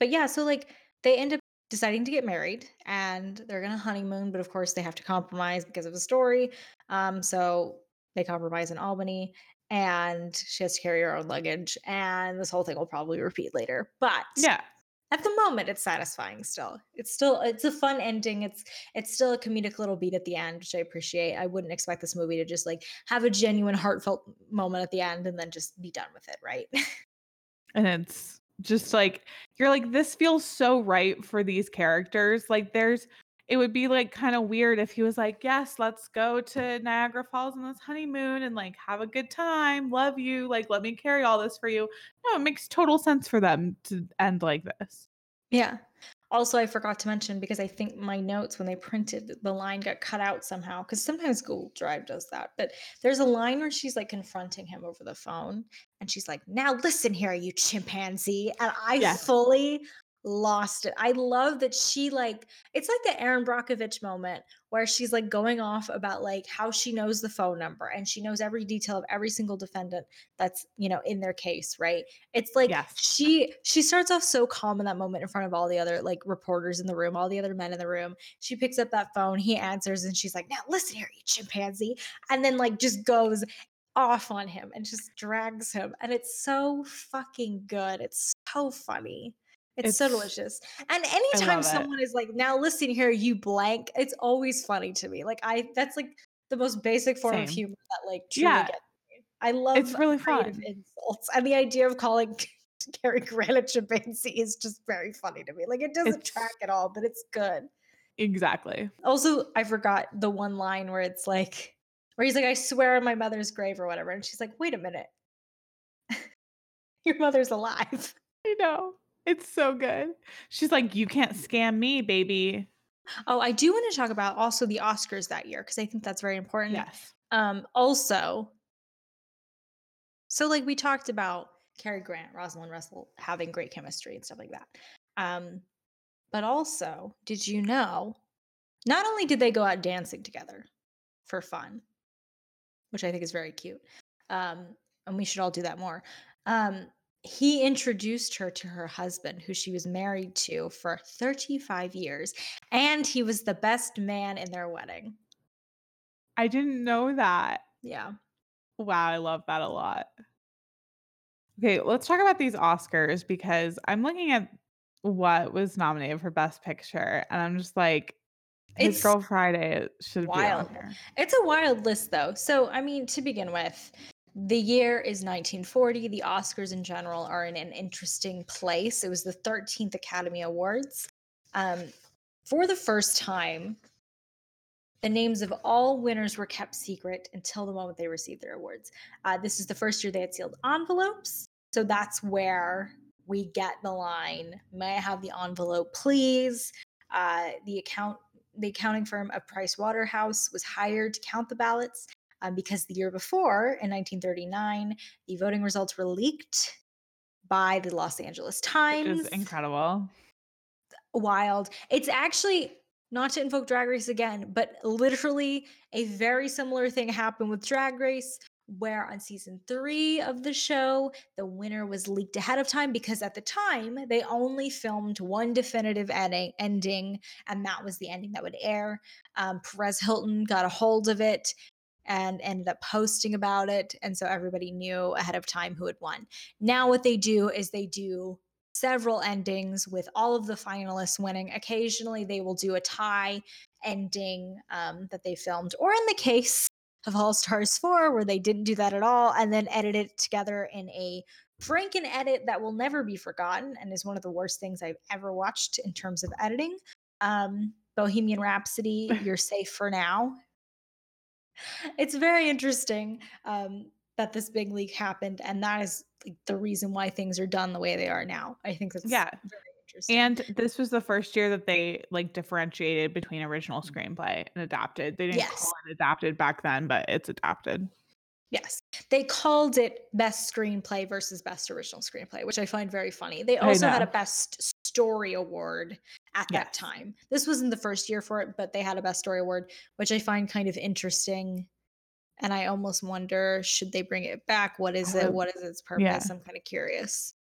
But yeah, so like they end up deciding to get married, and they're gonna honeymoon, but of course they have to compromise because of the story. Um, so they compromise in Albany, and she has to carry her own luggage, and this whole thing will probably repeat later. But yeah, at the moment it's satisfying still it's still it's a fun ending it's it's still a comedic little beat at the end which i appreciate i wouldn't expect this movie to just like have a genuine heartfelt moment at the end and then just be done with it right and it's just like you're like this feels so right for these characters. Like there's. It would be like kind of weird if he was like, "Yes, let's go to Niagara Falls on this honeymoon and like have a good time. Love you. Like let me carry all this for you." No, it makes total sense for them to end like this. yeah also i forgot to mention because i think my notes when they printed the line got cut out somehow because sometimes google drive does that but there's a line where she's like confronting him over the phone and she's like now listen here you chimpanzee and i Yes. fully lost it. I love that she like it's like the Erin Brockovich moment where she's like going off about like how she knows the phone number and she knows every detail of every single defendant that's you know in their case right? It's like Yes. she she starts off so calm in that moment in front of all the other like reporters in the room all the other men in the room. She picks up that phone he answers and she's like now listen here you chimpanzee and then like just goes off on him and just drags him and it's so fucking good. It's so funny it's, so delicious and anytime someone is like now listen here you blank it's always funny to me like i that's like the most basic form of humor that like truly Yeah. gets me i love It's really fun. insults and the idea of calling Cary Grant a chimpanzee is just very funny to me like it doesn't It's- track at all but it's good Exactly. also, I forgot the one line where it's like, where he's like, I swear on my mother's grave or whatever. And she's like, wait a minute. Your mother's alive. I know. It's so good. She's like, "You can't scam me, baby." Oh, I do want to talk about also the Oscars that year because I think that's very important. Yes. Um, also, so like we talked about Cary Grant, Rosalind Russell having great chemistry and stuff like that. Um, but also, did you know? Not only did they go out dancing together for fun, which I think is very cute, um, and we should all do that more. Um, he introduced her to her husband, who she was married to for 35 years, and he was the best man in their wedding. I didn't know that. Yeah. Wow, I love that a lot. Okay, let's talk about these Oscars because I'm looking at what was nominated for Best Picture, and I'm just like, His It's Girl Friday should be on wild. here. It's a wild list, though. So, I mean, to begin with, the year is 1940. The Oscars in general are in an interesting place. It was the 13th Academy Awards. Um, for the first time, the names of all winners were kept secret until the moment they received their awards. Uh, this is the first year they had sealed envelopes. So that's where we get the line May I have the envelope, please? Uh, the account the accounting firm of Price Waterhouse was hired to count the ballots um, because the year before, in 1939, the voting results were leaked by the Los Angeles Which Times. is incredible. Wild. It's actually not to invoke Drag Race again, but literally a very similar thing happened with Drag Race. Where on season three of the show, the winner was leaked ahead of time because at the time they only filmed one definitive ending, ending and that was the ending that would air. Um, Perez Hilton got a hold of it and ended up posting about it. And so everybody knew ahead of time who had won. Now, what they do is they do several endings with all of the finalists winning. Occasionally, they will do a tie ending um, that they filmed, or in the case of All Stars 4, where they didn't do that at all and then edit it together in a Franken edit that will never be forgotten and is one of the worst things I've ever watched in terms of editing. Um, Bohemian Rhapsody, You're Safe for Now. It's very interesting um, that this big leak happened, and that is like, the reason why things are done the way they are now. I think that's Yeah. very interesting. And this was the first year that they like differentiated between original screenplay and adapted. They didn't Yes. call it adapted back then, but it's adapted. Yes. They called it best screenplay versus best original screenplay, which I find very funny. They also had a best story award at that time. This wasn't the first year for it, but they had a best story award, which I find kind of interesting. And I almost wonder should they bring it back? What is it? Oh, what is its purpose? yeah. I'm kind of curious.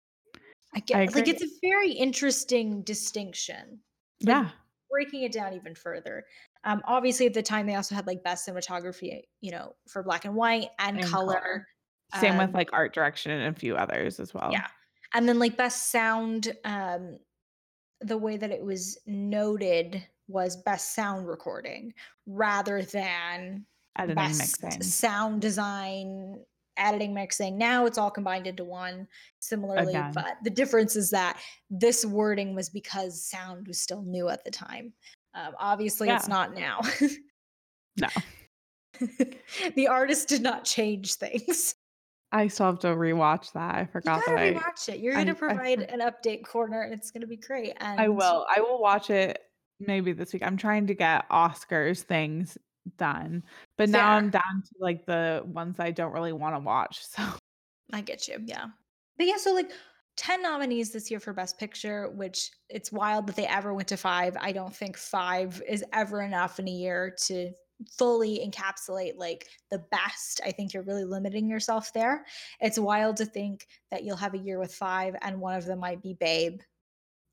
I get like agree. it's a very interesting distinction. Like, Yeah. breaking it down even further. Um, obviously, at the time, they also had like best cinematography, you know, for black and white and, And color. color. Same with Um, like art direction and a few others as well. yeah, and then like best sound. Um, the way that it was noted was best sound recording rather than Editing, best mixing. sound design, editing, mixing. Now it's all combined into one. Similarly, Again. but the difference is that this wording was because sound was still new at the time. Um, obviously, it's not now. No. the artist did not change things. I still have to rewatch that. I You forgot gotta that I rewatch it. You're I- gonna I provide for- an update corner, and it's gonna be great. And I will. I will watch it maybe this week. I'm trying to get Oscars things done, but now I'm down to like the ones I don't really want to watch. So I get you. Yeah. But yeah, so like 10 nominees this year for Best Picture, which it's wild that they ever went to five. I don't think five is ever enough in a year to fully encapsulate like the best. I think you're really limiting yourself there. It's wild to think that you'll have a year with five and one of them might be Babe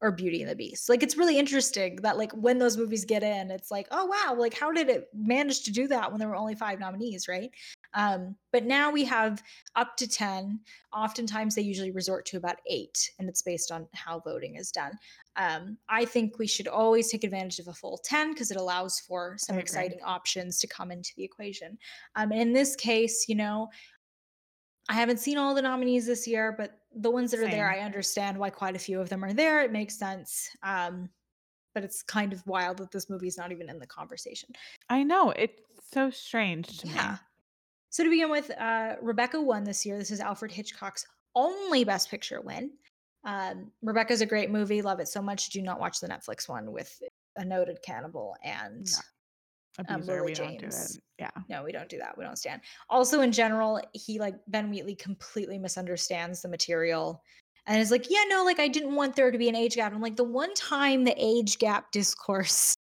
or Beauty and the Beast. Like it's really interesting that like when those movies get in, it's like, oh wow, like how did it manage to do that when there were only five nominees, right? Um, but now we have up to 10. Oftentimes they usually resort to about eight, and it's based on how voting is done. Um, I think we should always take advantage of a full 10 because it allows for some exciting options to come into the equation. Um, in this case, you know, I haven't seen all the nominees this year, but the ones that are there, I understand why quite a few of them are there. It makes sense. Um, but it's kind of wild that this movie is not even in the conversation. I know it's so strange to Yeah. me. So to begin with, uh, Rebecca won this year. This is Alfred Hitchcock's only Best Picture win. Um, Rebecca's a great movie. Love it so much. Do not watch the Netflix one with a noted cannibal and Um, Abuser, Lily we don't do James. it. Yeah. no, we don't do that. We don't stand. Also, in general, he like Ben Wheatley completely misunderstands the material and is like, yeah, no, like I didn't want there to be an age gap. I'm like, the one time the age gap discourse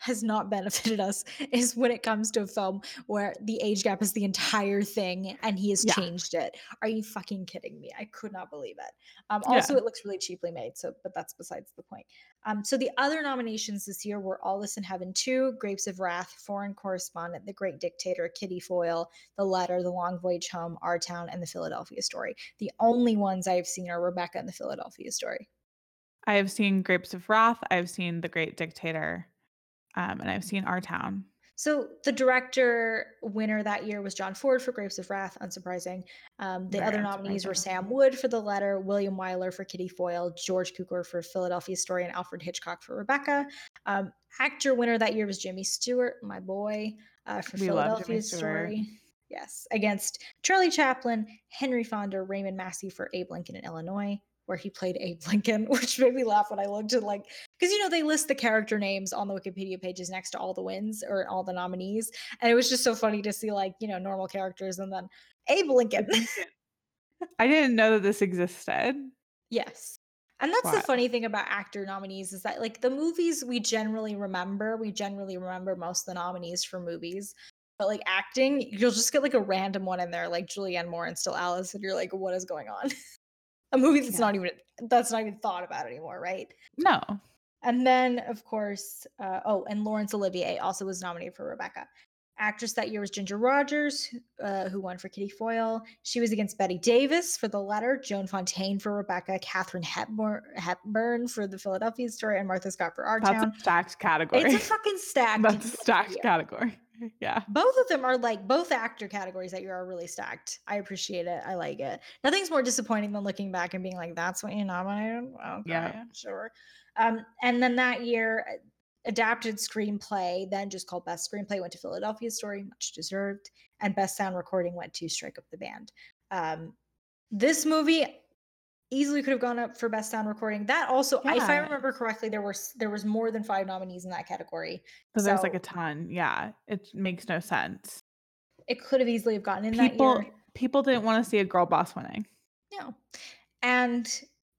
has not benefited us is when it comes to a film where the age gap is the entire thing and he has Yeah. changed it. Are you fucking kidding me? I could not believe it. Um, Yeah. also, it looks really cheaply made, so but that's besides the point. Um, so the other nominations this year were All This and Heaven Too, Grapes of Wrath, Foreign Correspondent, The Great Dictator, Kitty Foyle, The Letter, The Long Voyage Home, Our Town, and The Philadelphia Story. The only ones I've seen are Rebecca and The Philadelphia Story. I have seen Grapes of Wrath. I've seen The Great Dictator, um, and I've seen Our Town. So the director winner that year was John Ford for Grapes of Wrath, unsurprising. Um, the Very other nominees were. Sam Wood for The Letter, William Wyler for Kitty Foyle, George Cukor for Philadelphia Story, and Alfred Hitchcock for Rebecca. Um, actor winner that year was Jimmy Stewart, my boy, uh, for We Philadelphia Story. Yes, against Charlie Chaplin, Henry Fonda, Raymond Massey for Abe Lincoln in Illinois, where he played Abe Lincoln, which made me laugh when I looked at like because you know they list the character names on the Wikipedia pages next to all the wins or all the nominees, and it was just so funny to see like you know normal characters and then Abe Lincoln. I didn't know that this existed. yes. And that's the funny thing about actor nominees is that like the movies we generally remember, we generally remember most of the nominees for movies. But like acting, you'll just get like a random one in there, like Julianne Moore and Still Alice, and you're like, what is going on? a movie that's Yeah. not even that's not even thought about anymore, right? No. And then, of course, uh, oh, and Laurence Olivier also was nominated for Rebecca. Actress that year was Ginger Rogers, who- uh, who won for Kitty Foyle. She was against Bette Davis for The Letter, Joan Fontaine for Rebecca, Katharine Hepburn, Hepburn for The Philadelphia Story, and Martha Scott for Our That's Town. a stacked category. It's a fucking stacked. That's a stacked category. Yeah. Both of them are like both actor categories that you are really stacked. I appreciate it. I like it. Nothing's more disappointing than looking back and being like, "That's what you nominated." Okay, Yeah. sure. Um, and then that year, uh, adapted screenplay, then just called Best Screenplay, went to Philadelphia Story, much deserved, and Best Sound Recording went to Strike Up the Band. Um, this movie easily could have gone up for Best Sound Recording. That also, if I remember correctly, there was there was more than five nominees in that category. So there's like a ton. Yeah. It makes no sense. It could have easily have gotten in People that year. people didn't want to see a girl boss winning. No. And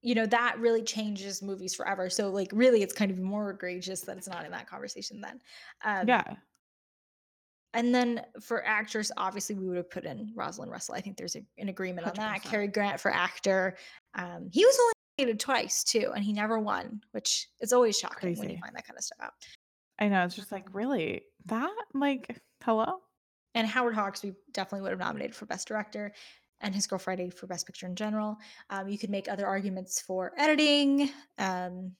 you know, that really changes movies forever. So like really it's kind of more egregious that it's not in that conversation then. Um yeah. and then for actress, obviously we would have put in Rosalind Russell. I think there's a, an agreement on that. 100%. Cary Grant for actor. Um, he was only nominated twice too, and he never won, which is always shocking when you find that kind of stuff out. I know. It's just like, really? That? Like, hello? And Howard Hawks, we definitely would have nominated for Best Director, and His Girl Friday for Best Picture in general. Um, you could make other arguments for editing. Um,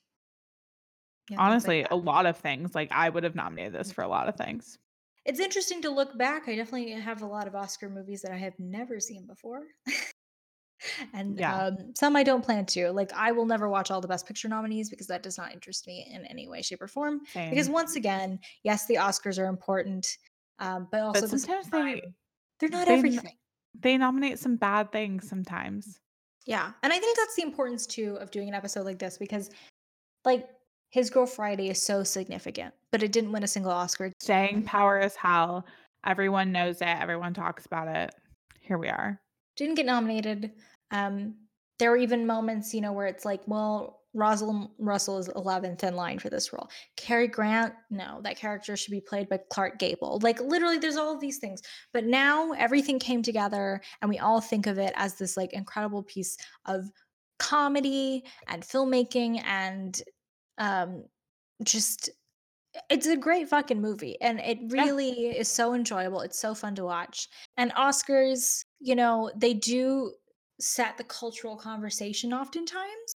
like Honestly, that. a lot of things. Like, I would have nominated this for a lot of things. it's interesting to look back. I definitely have a lot of Oscar movies that I have never seen before. and Yeah. um, some I don't plan to. Like, I will never watch all the Best Picture nominees because that does not interest me in any way, shape, or form. Because Same. once again, yes, the Oscars are important, um, but also but at the same sometimes they they're not they n- everything. they nominate some bad things sometimes. Yeah. And I think that's the importance too of doing an episode like this because like his girl Friday is so significant, but it didn't win a single Oscar. Staying power is hell. Everyone knows it. Everyone talks about it. Here we are. Didn't get nominated. Um there were even moments, you know, where it's like, well, Rosalind Russell is 11th in line for this role. Cary Grant, no, that character should be played by Clark Gable. Like literally there's all of these things. But now everything came together and we all think of it as this like incredible piece of comedy and filmmaking and um just it's a great fucking movie and it Yeah. really is so enjoyable it's so fun to watch and oscars you know they do set the cultural conversation oftentimes.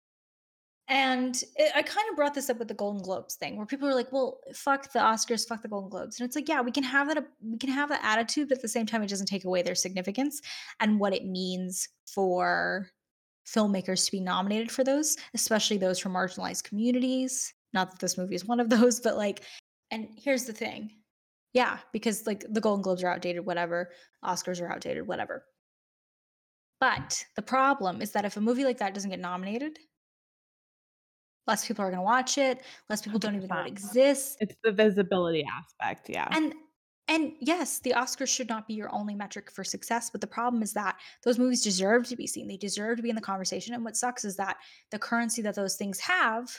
And it, i kind of brought this up with the golden globes thing where people are like well fuck the oscars fuck the golden globes. And it's like yeah we can have that we can have that attitude but at the same time it doesn't take away their significance and what it means for filmmakers to be nominated for those especially those from marginalized communities. Not that this movie is one of those but like and here's the thing. Yeah because like the golden globes are outdated whatever. Oscars are outdated whatever but the problem is that if a movie like that doesn't get nominated less people are going to watch it less people don't even know it exists It's the visibility aspect. Yeah. and and yes the oscars should not be your only metric for success but the problem is that those movies deserve to be seen they deserve to be in the conversation and what sucks is that the currency that those things have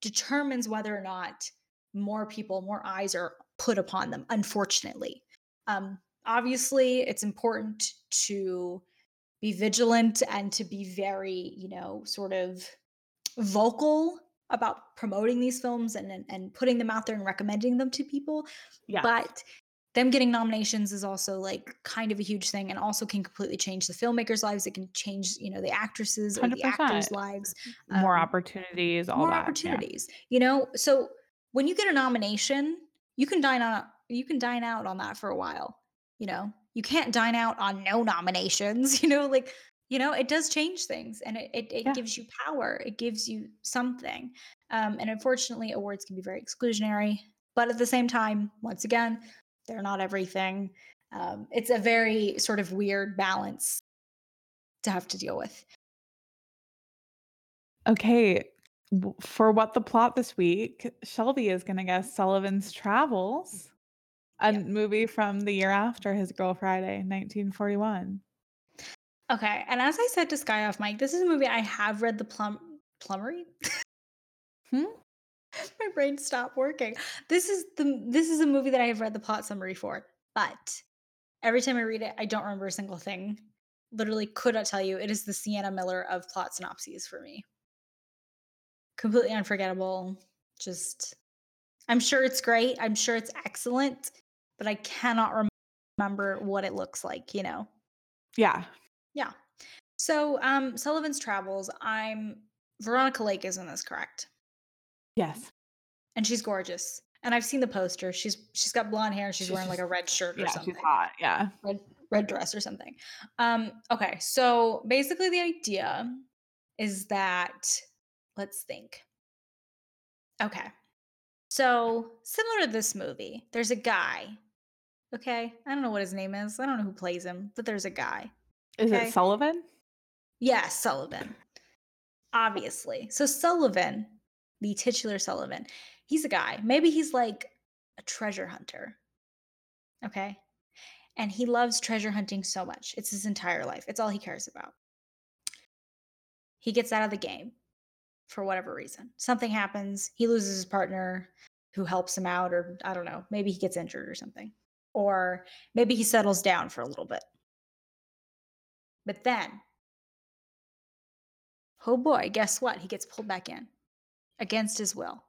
determines whether or not more people, more eyes are put upon them, unfortunately. Um, obviously, it's important to be vigilant and to be very, you know, sort of vocal about promoting these films and, and, and putting them out there and recommending them to people. Yeah. But them getting nominations is also like kind of a huge thing and also can completely change the filmmakers' lives. It can change, you know, the actresses or 100%. actors' lives. more Um, opportunities, all more that. yeah. opportunities. You know, so when you get a nomination, you can dine on you can dine out on that for a while. You know, you can't dine out on no nominations. You know, like you know, it does change things, and it it, it Yeah. gives you power. It gives you something. Um, and unfortunately, awards can be very exclusionary. But at the same time, once again, they're not everything. Um, it's a very sort of weird balance to have to deal with. Okay. For what the plot this week, Shelby is going to guess Sullivan's Travels, a Yep. movie from the year after his Girl Friday, 1941. Okay, and as I said to Sky off Mike, this is a movie I have read the plum plummery. Hmm? My brain stopped working. This is the this is a movie that I have read the plot summary for, but every time I read it, I don't remember a single thing. Literally, could not tell you. It is the Sienna Miller of plot synopses for me. Completely unforgettable. Just, I'm sure it's great. I'm sure it's excellent, but I cannot rem- remember what it looks like. You know. Yeah. Yeah. So, um, Sullivan's Travels. I'm Veronica Lake is in this, correct? Yes. And she's gorgeous. And I've seen the poster. She's she's got blonde hair and she's She's wearing like a red shirt or Yeah. something. She's hot. Yeah. Red red dress or something. Um, okay, so basically the idea is that let's think. Okay. So similar to this movie, there's a guy. Okay. I don't know what his name is. I don't know who plays him, but there's a guy. Is Okay. it Sullivan? Yes, Sullivan. Obviously. So Sullivan, the titular Sullivan, he's a guy. Maybe he's like a treasure hunter. Okay. And he loves treasure hunting so much. It's his entire life. It's all he cares about. He gets out of the game for whatever reason. Something happens. He loses his partner who helps him out, or I don't know. Maybe he gets injured or something. Or maybe he settles down for a little bit. But then oh boy, guess what? He gets pulled back in against his will.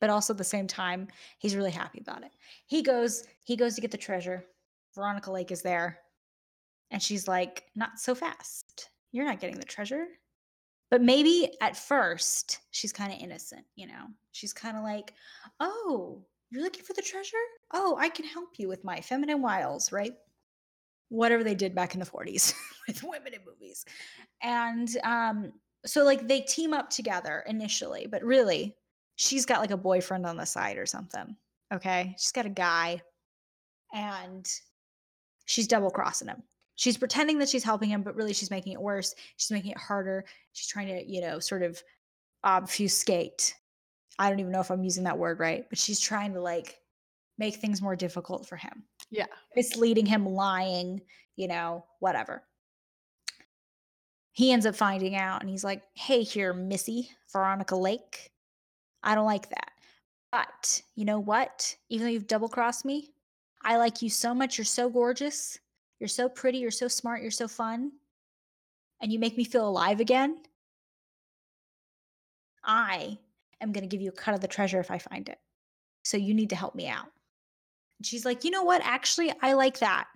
But also at the same time, he's really happy about it. He goes, he goes to get the treasure. Veronica Lake is there. And she's like, not so fast. You're not getting the treasure. But maybe at first, she's kind of innocent, you know? She's kind of like, oh, you're looking for the treasure? Oh, I can help you with my feminine wiles, right? Whatever they did back in the 40s with women in movies. And um, so like they team up together initially, but really she's got like a boyfriend on the side or something. Okay. She's got a guy and she's double crossing him. She's pretending that she's helping him, but really she's making it worse. She's making it harder. She's trying to, you know, sort of obfuscate. I don't even know if I'm using that word right, but she's trying to like make things more difficult for him Yeah. misleading him, lying, you know, whatever. He ends up finding out and he's like, hey, here, Missy, Veronica Lake. I don't like that. But you know what? Even though you've double crossed me, I like you so much. You're so gorgeous. You're so pretty. You're so smart. You're so fun. And you make me feel alive again. I am going to give you a cut of the treasure if I find it. So you need to help me out. And she's like, you know what? Actually, I like that.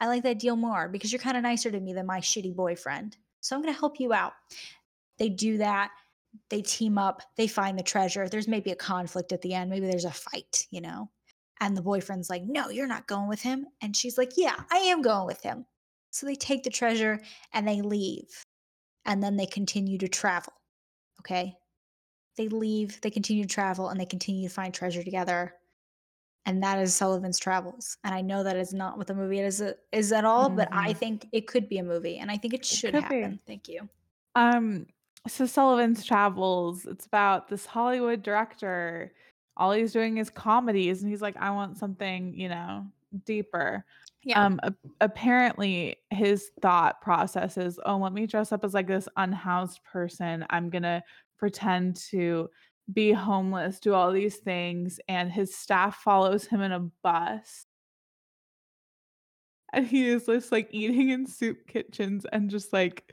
I like that deal more because you're kind of nicer to me than my shitty boyfriend. So I'm going to help you out. They do that. They team up. They find the treasure. There's maybe a conflict at the end. Maybe there's a fight, you know? And the boyfriend's like, no, you're not going with him. And she's like, yeah, I am going with him. So they take the treasure and they leave. And then they continue to travel. Okay. They leave, they continue to travel, and they continue to find treasure together and that is Sullivan's Travels. And I know that is not what the movie is is at all, but I Mhm. think it could be a movie, and I think it should be. happen. Thank you. Um, so Sullivan's Travels, it's about this Hollywood director. All he's doing is comedies, and he's like, I want something, you know, deeper. Yeah. Um, a- apparently his thought process is, oh, let me dress up as like this unhoused person. I'm gonna pretend to be homeless, do all these things, and his staff follows him in a bus. And he is just like eating in soup kitchens and just like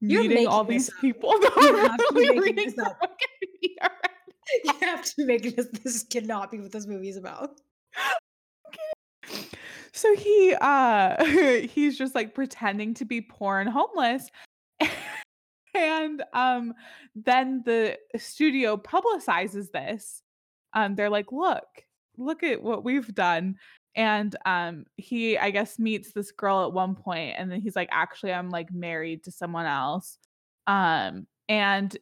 You're meeting all these up. people. You have to making this up. You have to make this. This cannot be what this movie is about. So he uh he's just like pretending to be poor and homeless. And um then the studio publicizes this. Um they're like, "Look, look at what we've done." And um he I guess meets this girl at one point and then he's like, "Actually, I'm like married to someone else." Um and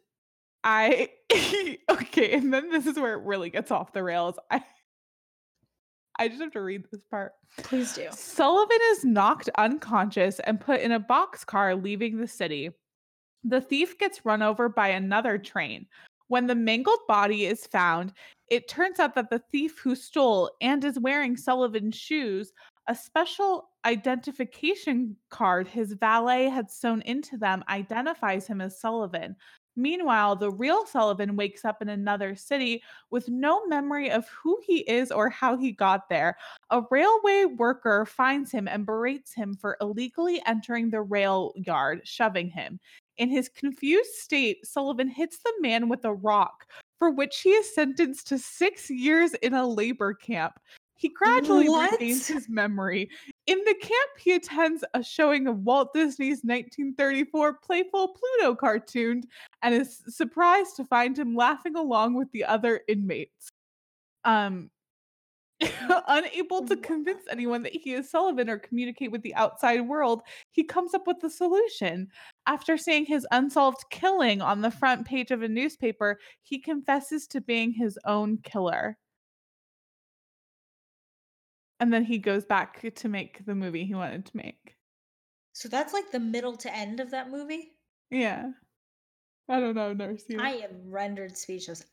I okay, and then this is where it really gets off the rails. I I just have to read this part. Please do. Sullivan is knocked unconscious and put in a boxcar leaving the city. The thief gets run over by another train. When the mangled body is found, it turns out that the thief who stole and is wearing Sullivan's shoes, a special identification card his valet had sewn into them, identifies him as Sullivan. Meanwhile, the real Sullivan wakes up in another city with no memory of who he is or how he got there. A railway worker finds him and berates him for illegally entering the rail yard, shoving him. In his confused state, Sullivan hits the man with a rock, for which he is sentenced to six years in a labor camp. He gradually What? regains his memory. In the camp, he attends a showing of Walt Disney's 1934 playful Pluto cartoon and is surprised to find him laughing along with the other inmates. Um, unable to mm-hmm. convince anyone that he is Sullivan or communicate with the outside world, he comes up with a solution. After seeing his unsolved killing on the front page of a newspaper, he confesses to being his own killer. And then he goes back to make the movie he wanted to make. So that's like the middle to end of that movie. Yeah. I don't know. I've never seen I am rendered speechless.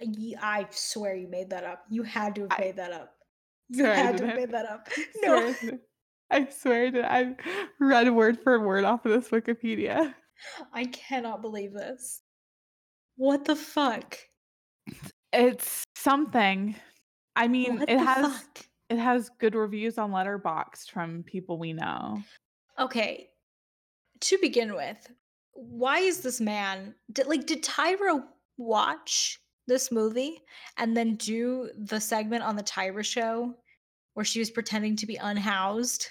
I swear you made that up. You had to have I made that up. Swear I had to made that up. No. I swear that I read word for word off of this Wikipedia. I cannot believe this. What the fuck? It's something. I mean, What it has fuck? it has good reviews on Letterboxd from people we know. Okay. To begin with, why is this man did, like did Tyra watch this movie and then do the segment on the Tyra show where she was pretending to be unhoused?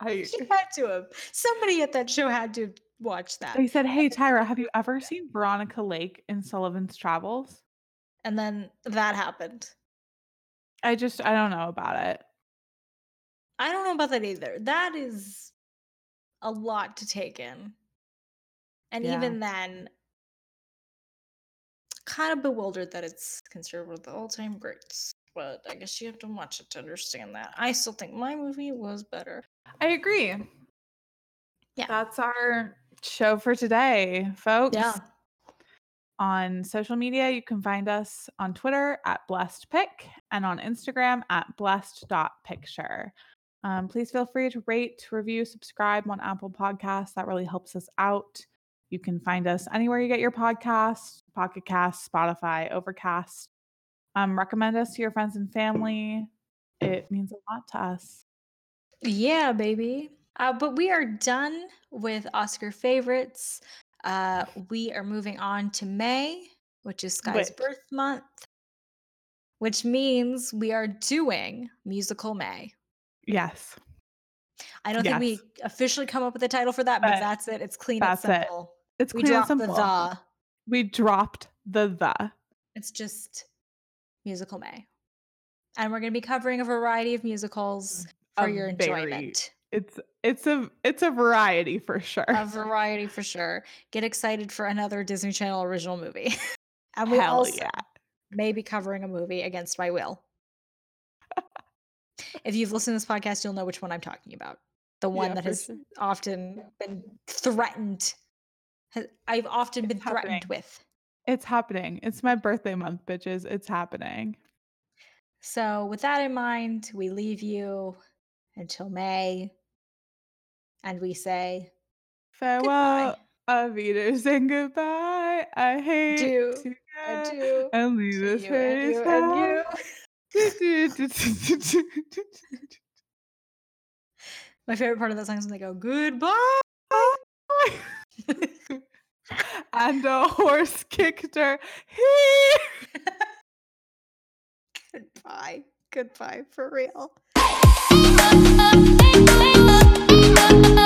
I She had to have. Somebody at that show had to watch that. they said, "Hey Tyra, have you ever seen Veronica Lake in Sullivan's Travels?" And then that happened. I just I don't know about it. I don't know about that either. That is a lot to take in. And Yeah. even then, kind of bewildered that it's considered one of the all time greats. But I guess you have to watch it to understand that. I still think my movie was better. I agree. Yeah. That's our show for today, folks. Yeah. On social media, you can find us on Twitter at blessedpic and on Instagram at blessed.picture. Um, please feel free to rate, review, subscribe on Apple Podcasts. That really helps us out. You can find us anywhere you get your podcasts, Pocket Cast, Spotify, Overcast. Um, recommend us to your friends and family. It means a lot to us. Yeah, baby. Uh, but we are done with Oscar favorites. Uh, we are moving on to May, which is Sky's Which- birth month, which means we are doing Musical May. Yes. I don't think we officially come up with a title for that, but But that's it. It's clean and it. It's We clear and simple. the. We dropped the the. It's just Musical May. And we're going to be covering a variety of musicals for A your very- enjoyment. It's it's a it's a variety for sure. A variety for sure. Get excited for another Disney Channel original movie. and we Hell also yeah. may be covering a movie against my will. if you've listened to this podcast, you'll know which one I'm talking about. The one Yeah, that has sure. often been threatened. I've often been It's threatened with. It's happening. It's my birthday month, bitches. It's happening. So, with that in mind, we leave you until May. And we say, Farewell, Avita, and goodbye. I hate Do- to and to and leave this you and you. My favorite part of that song is when they go goodbye. and a horse kicked her. He goodbye. Goodbye for real. Thank you.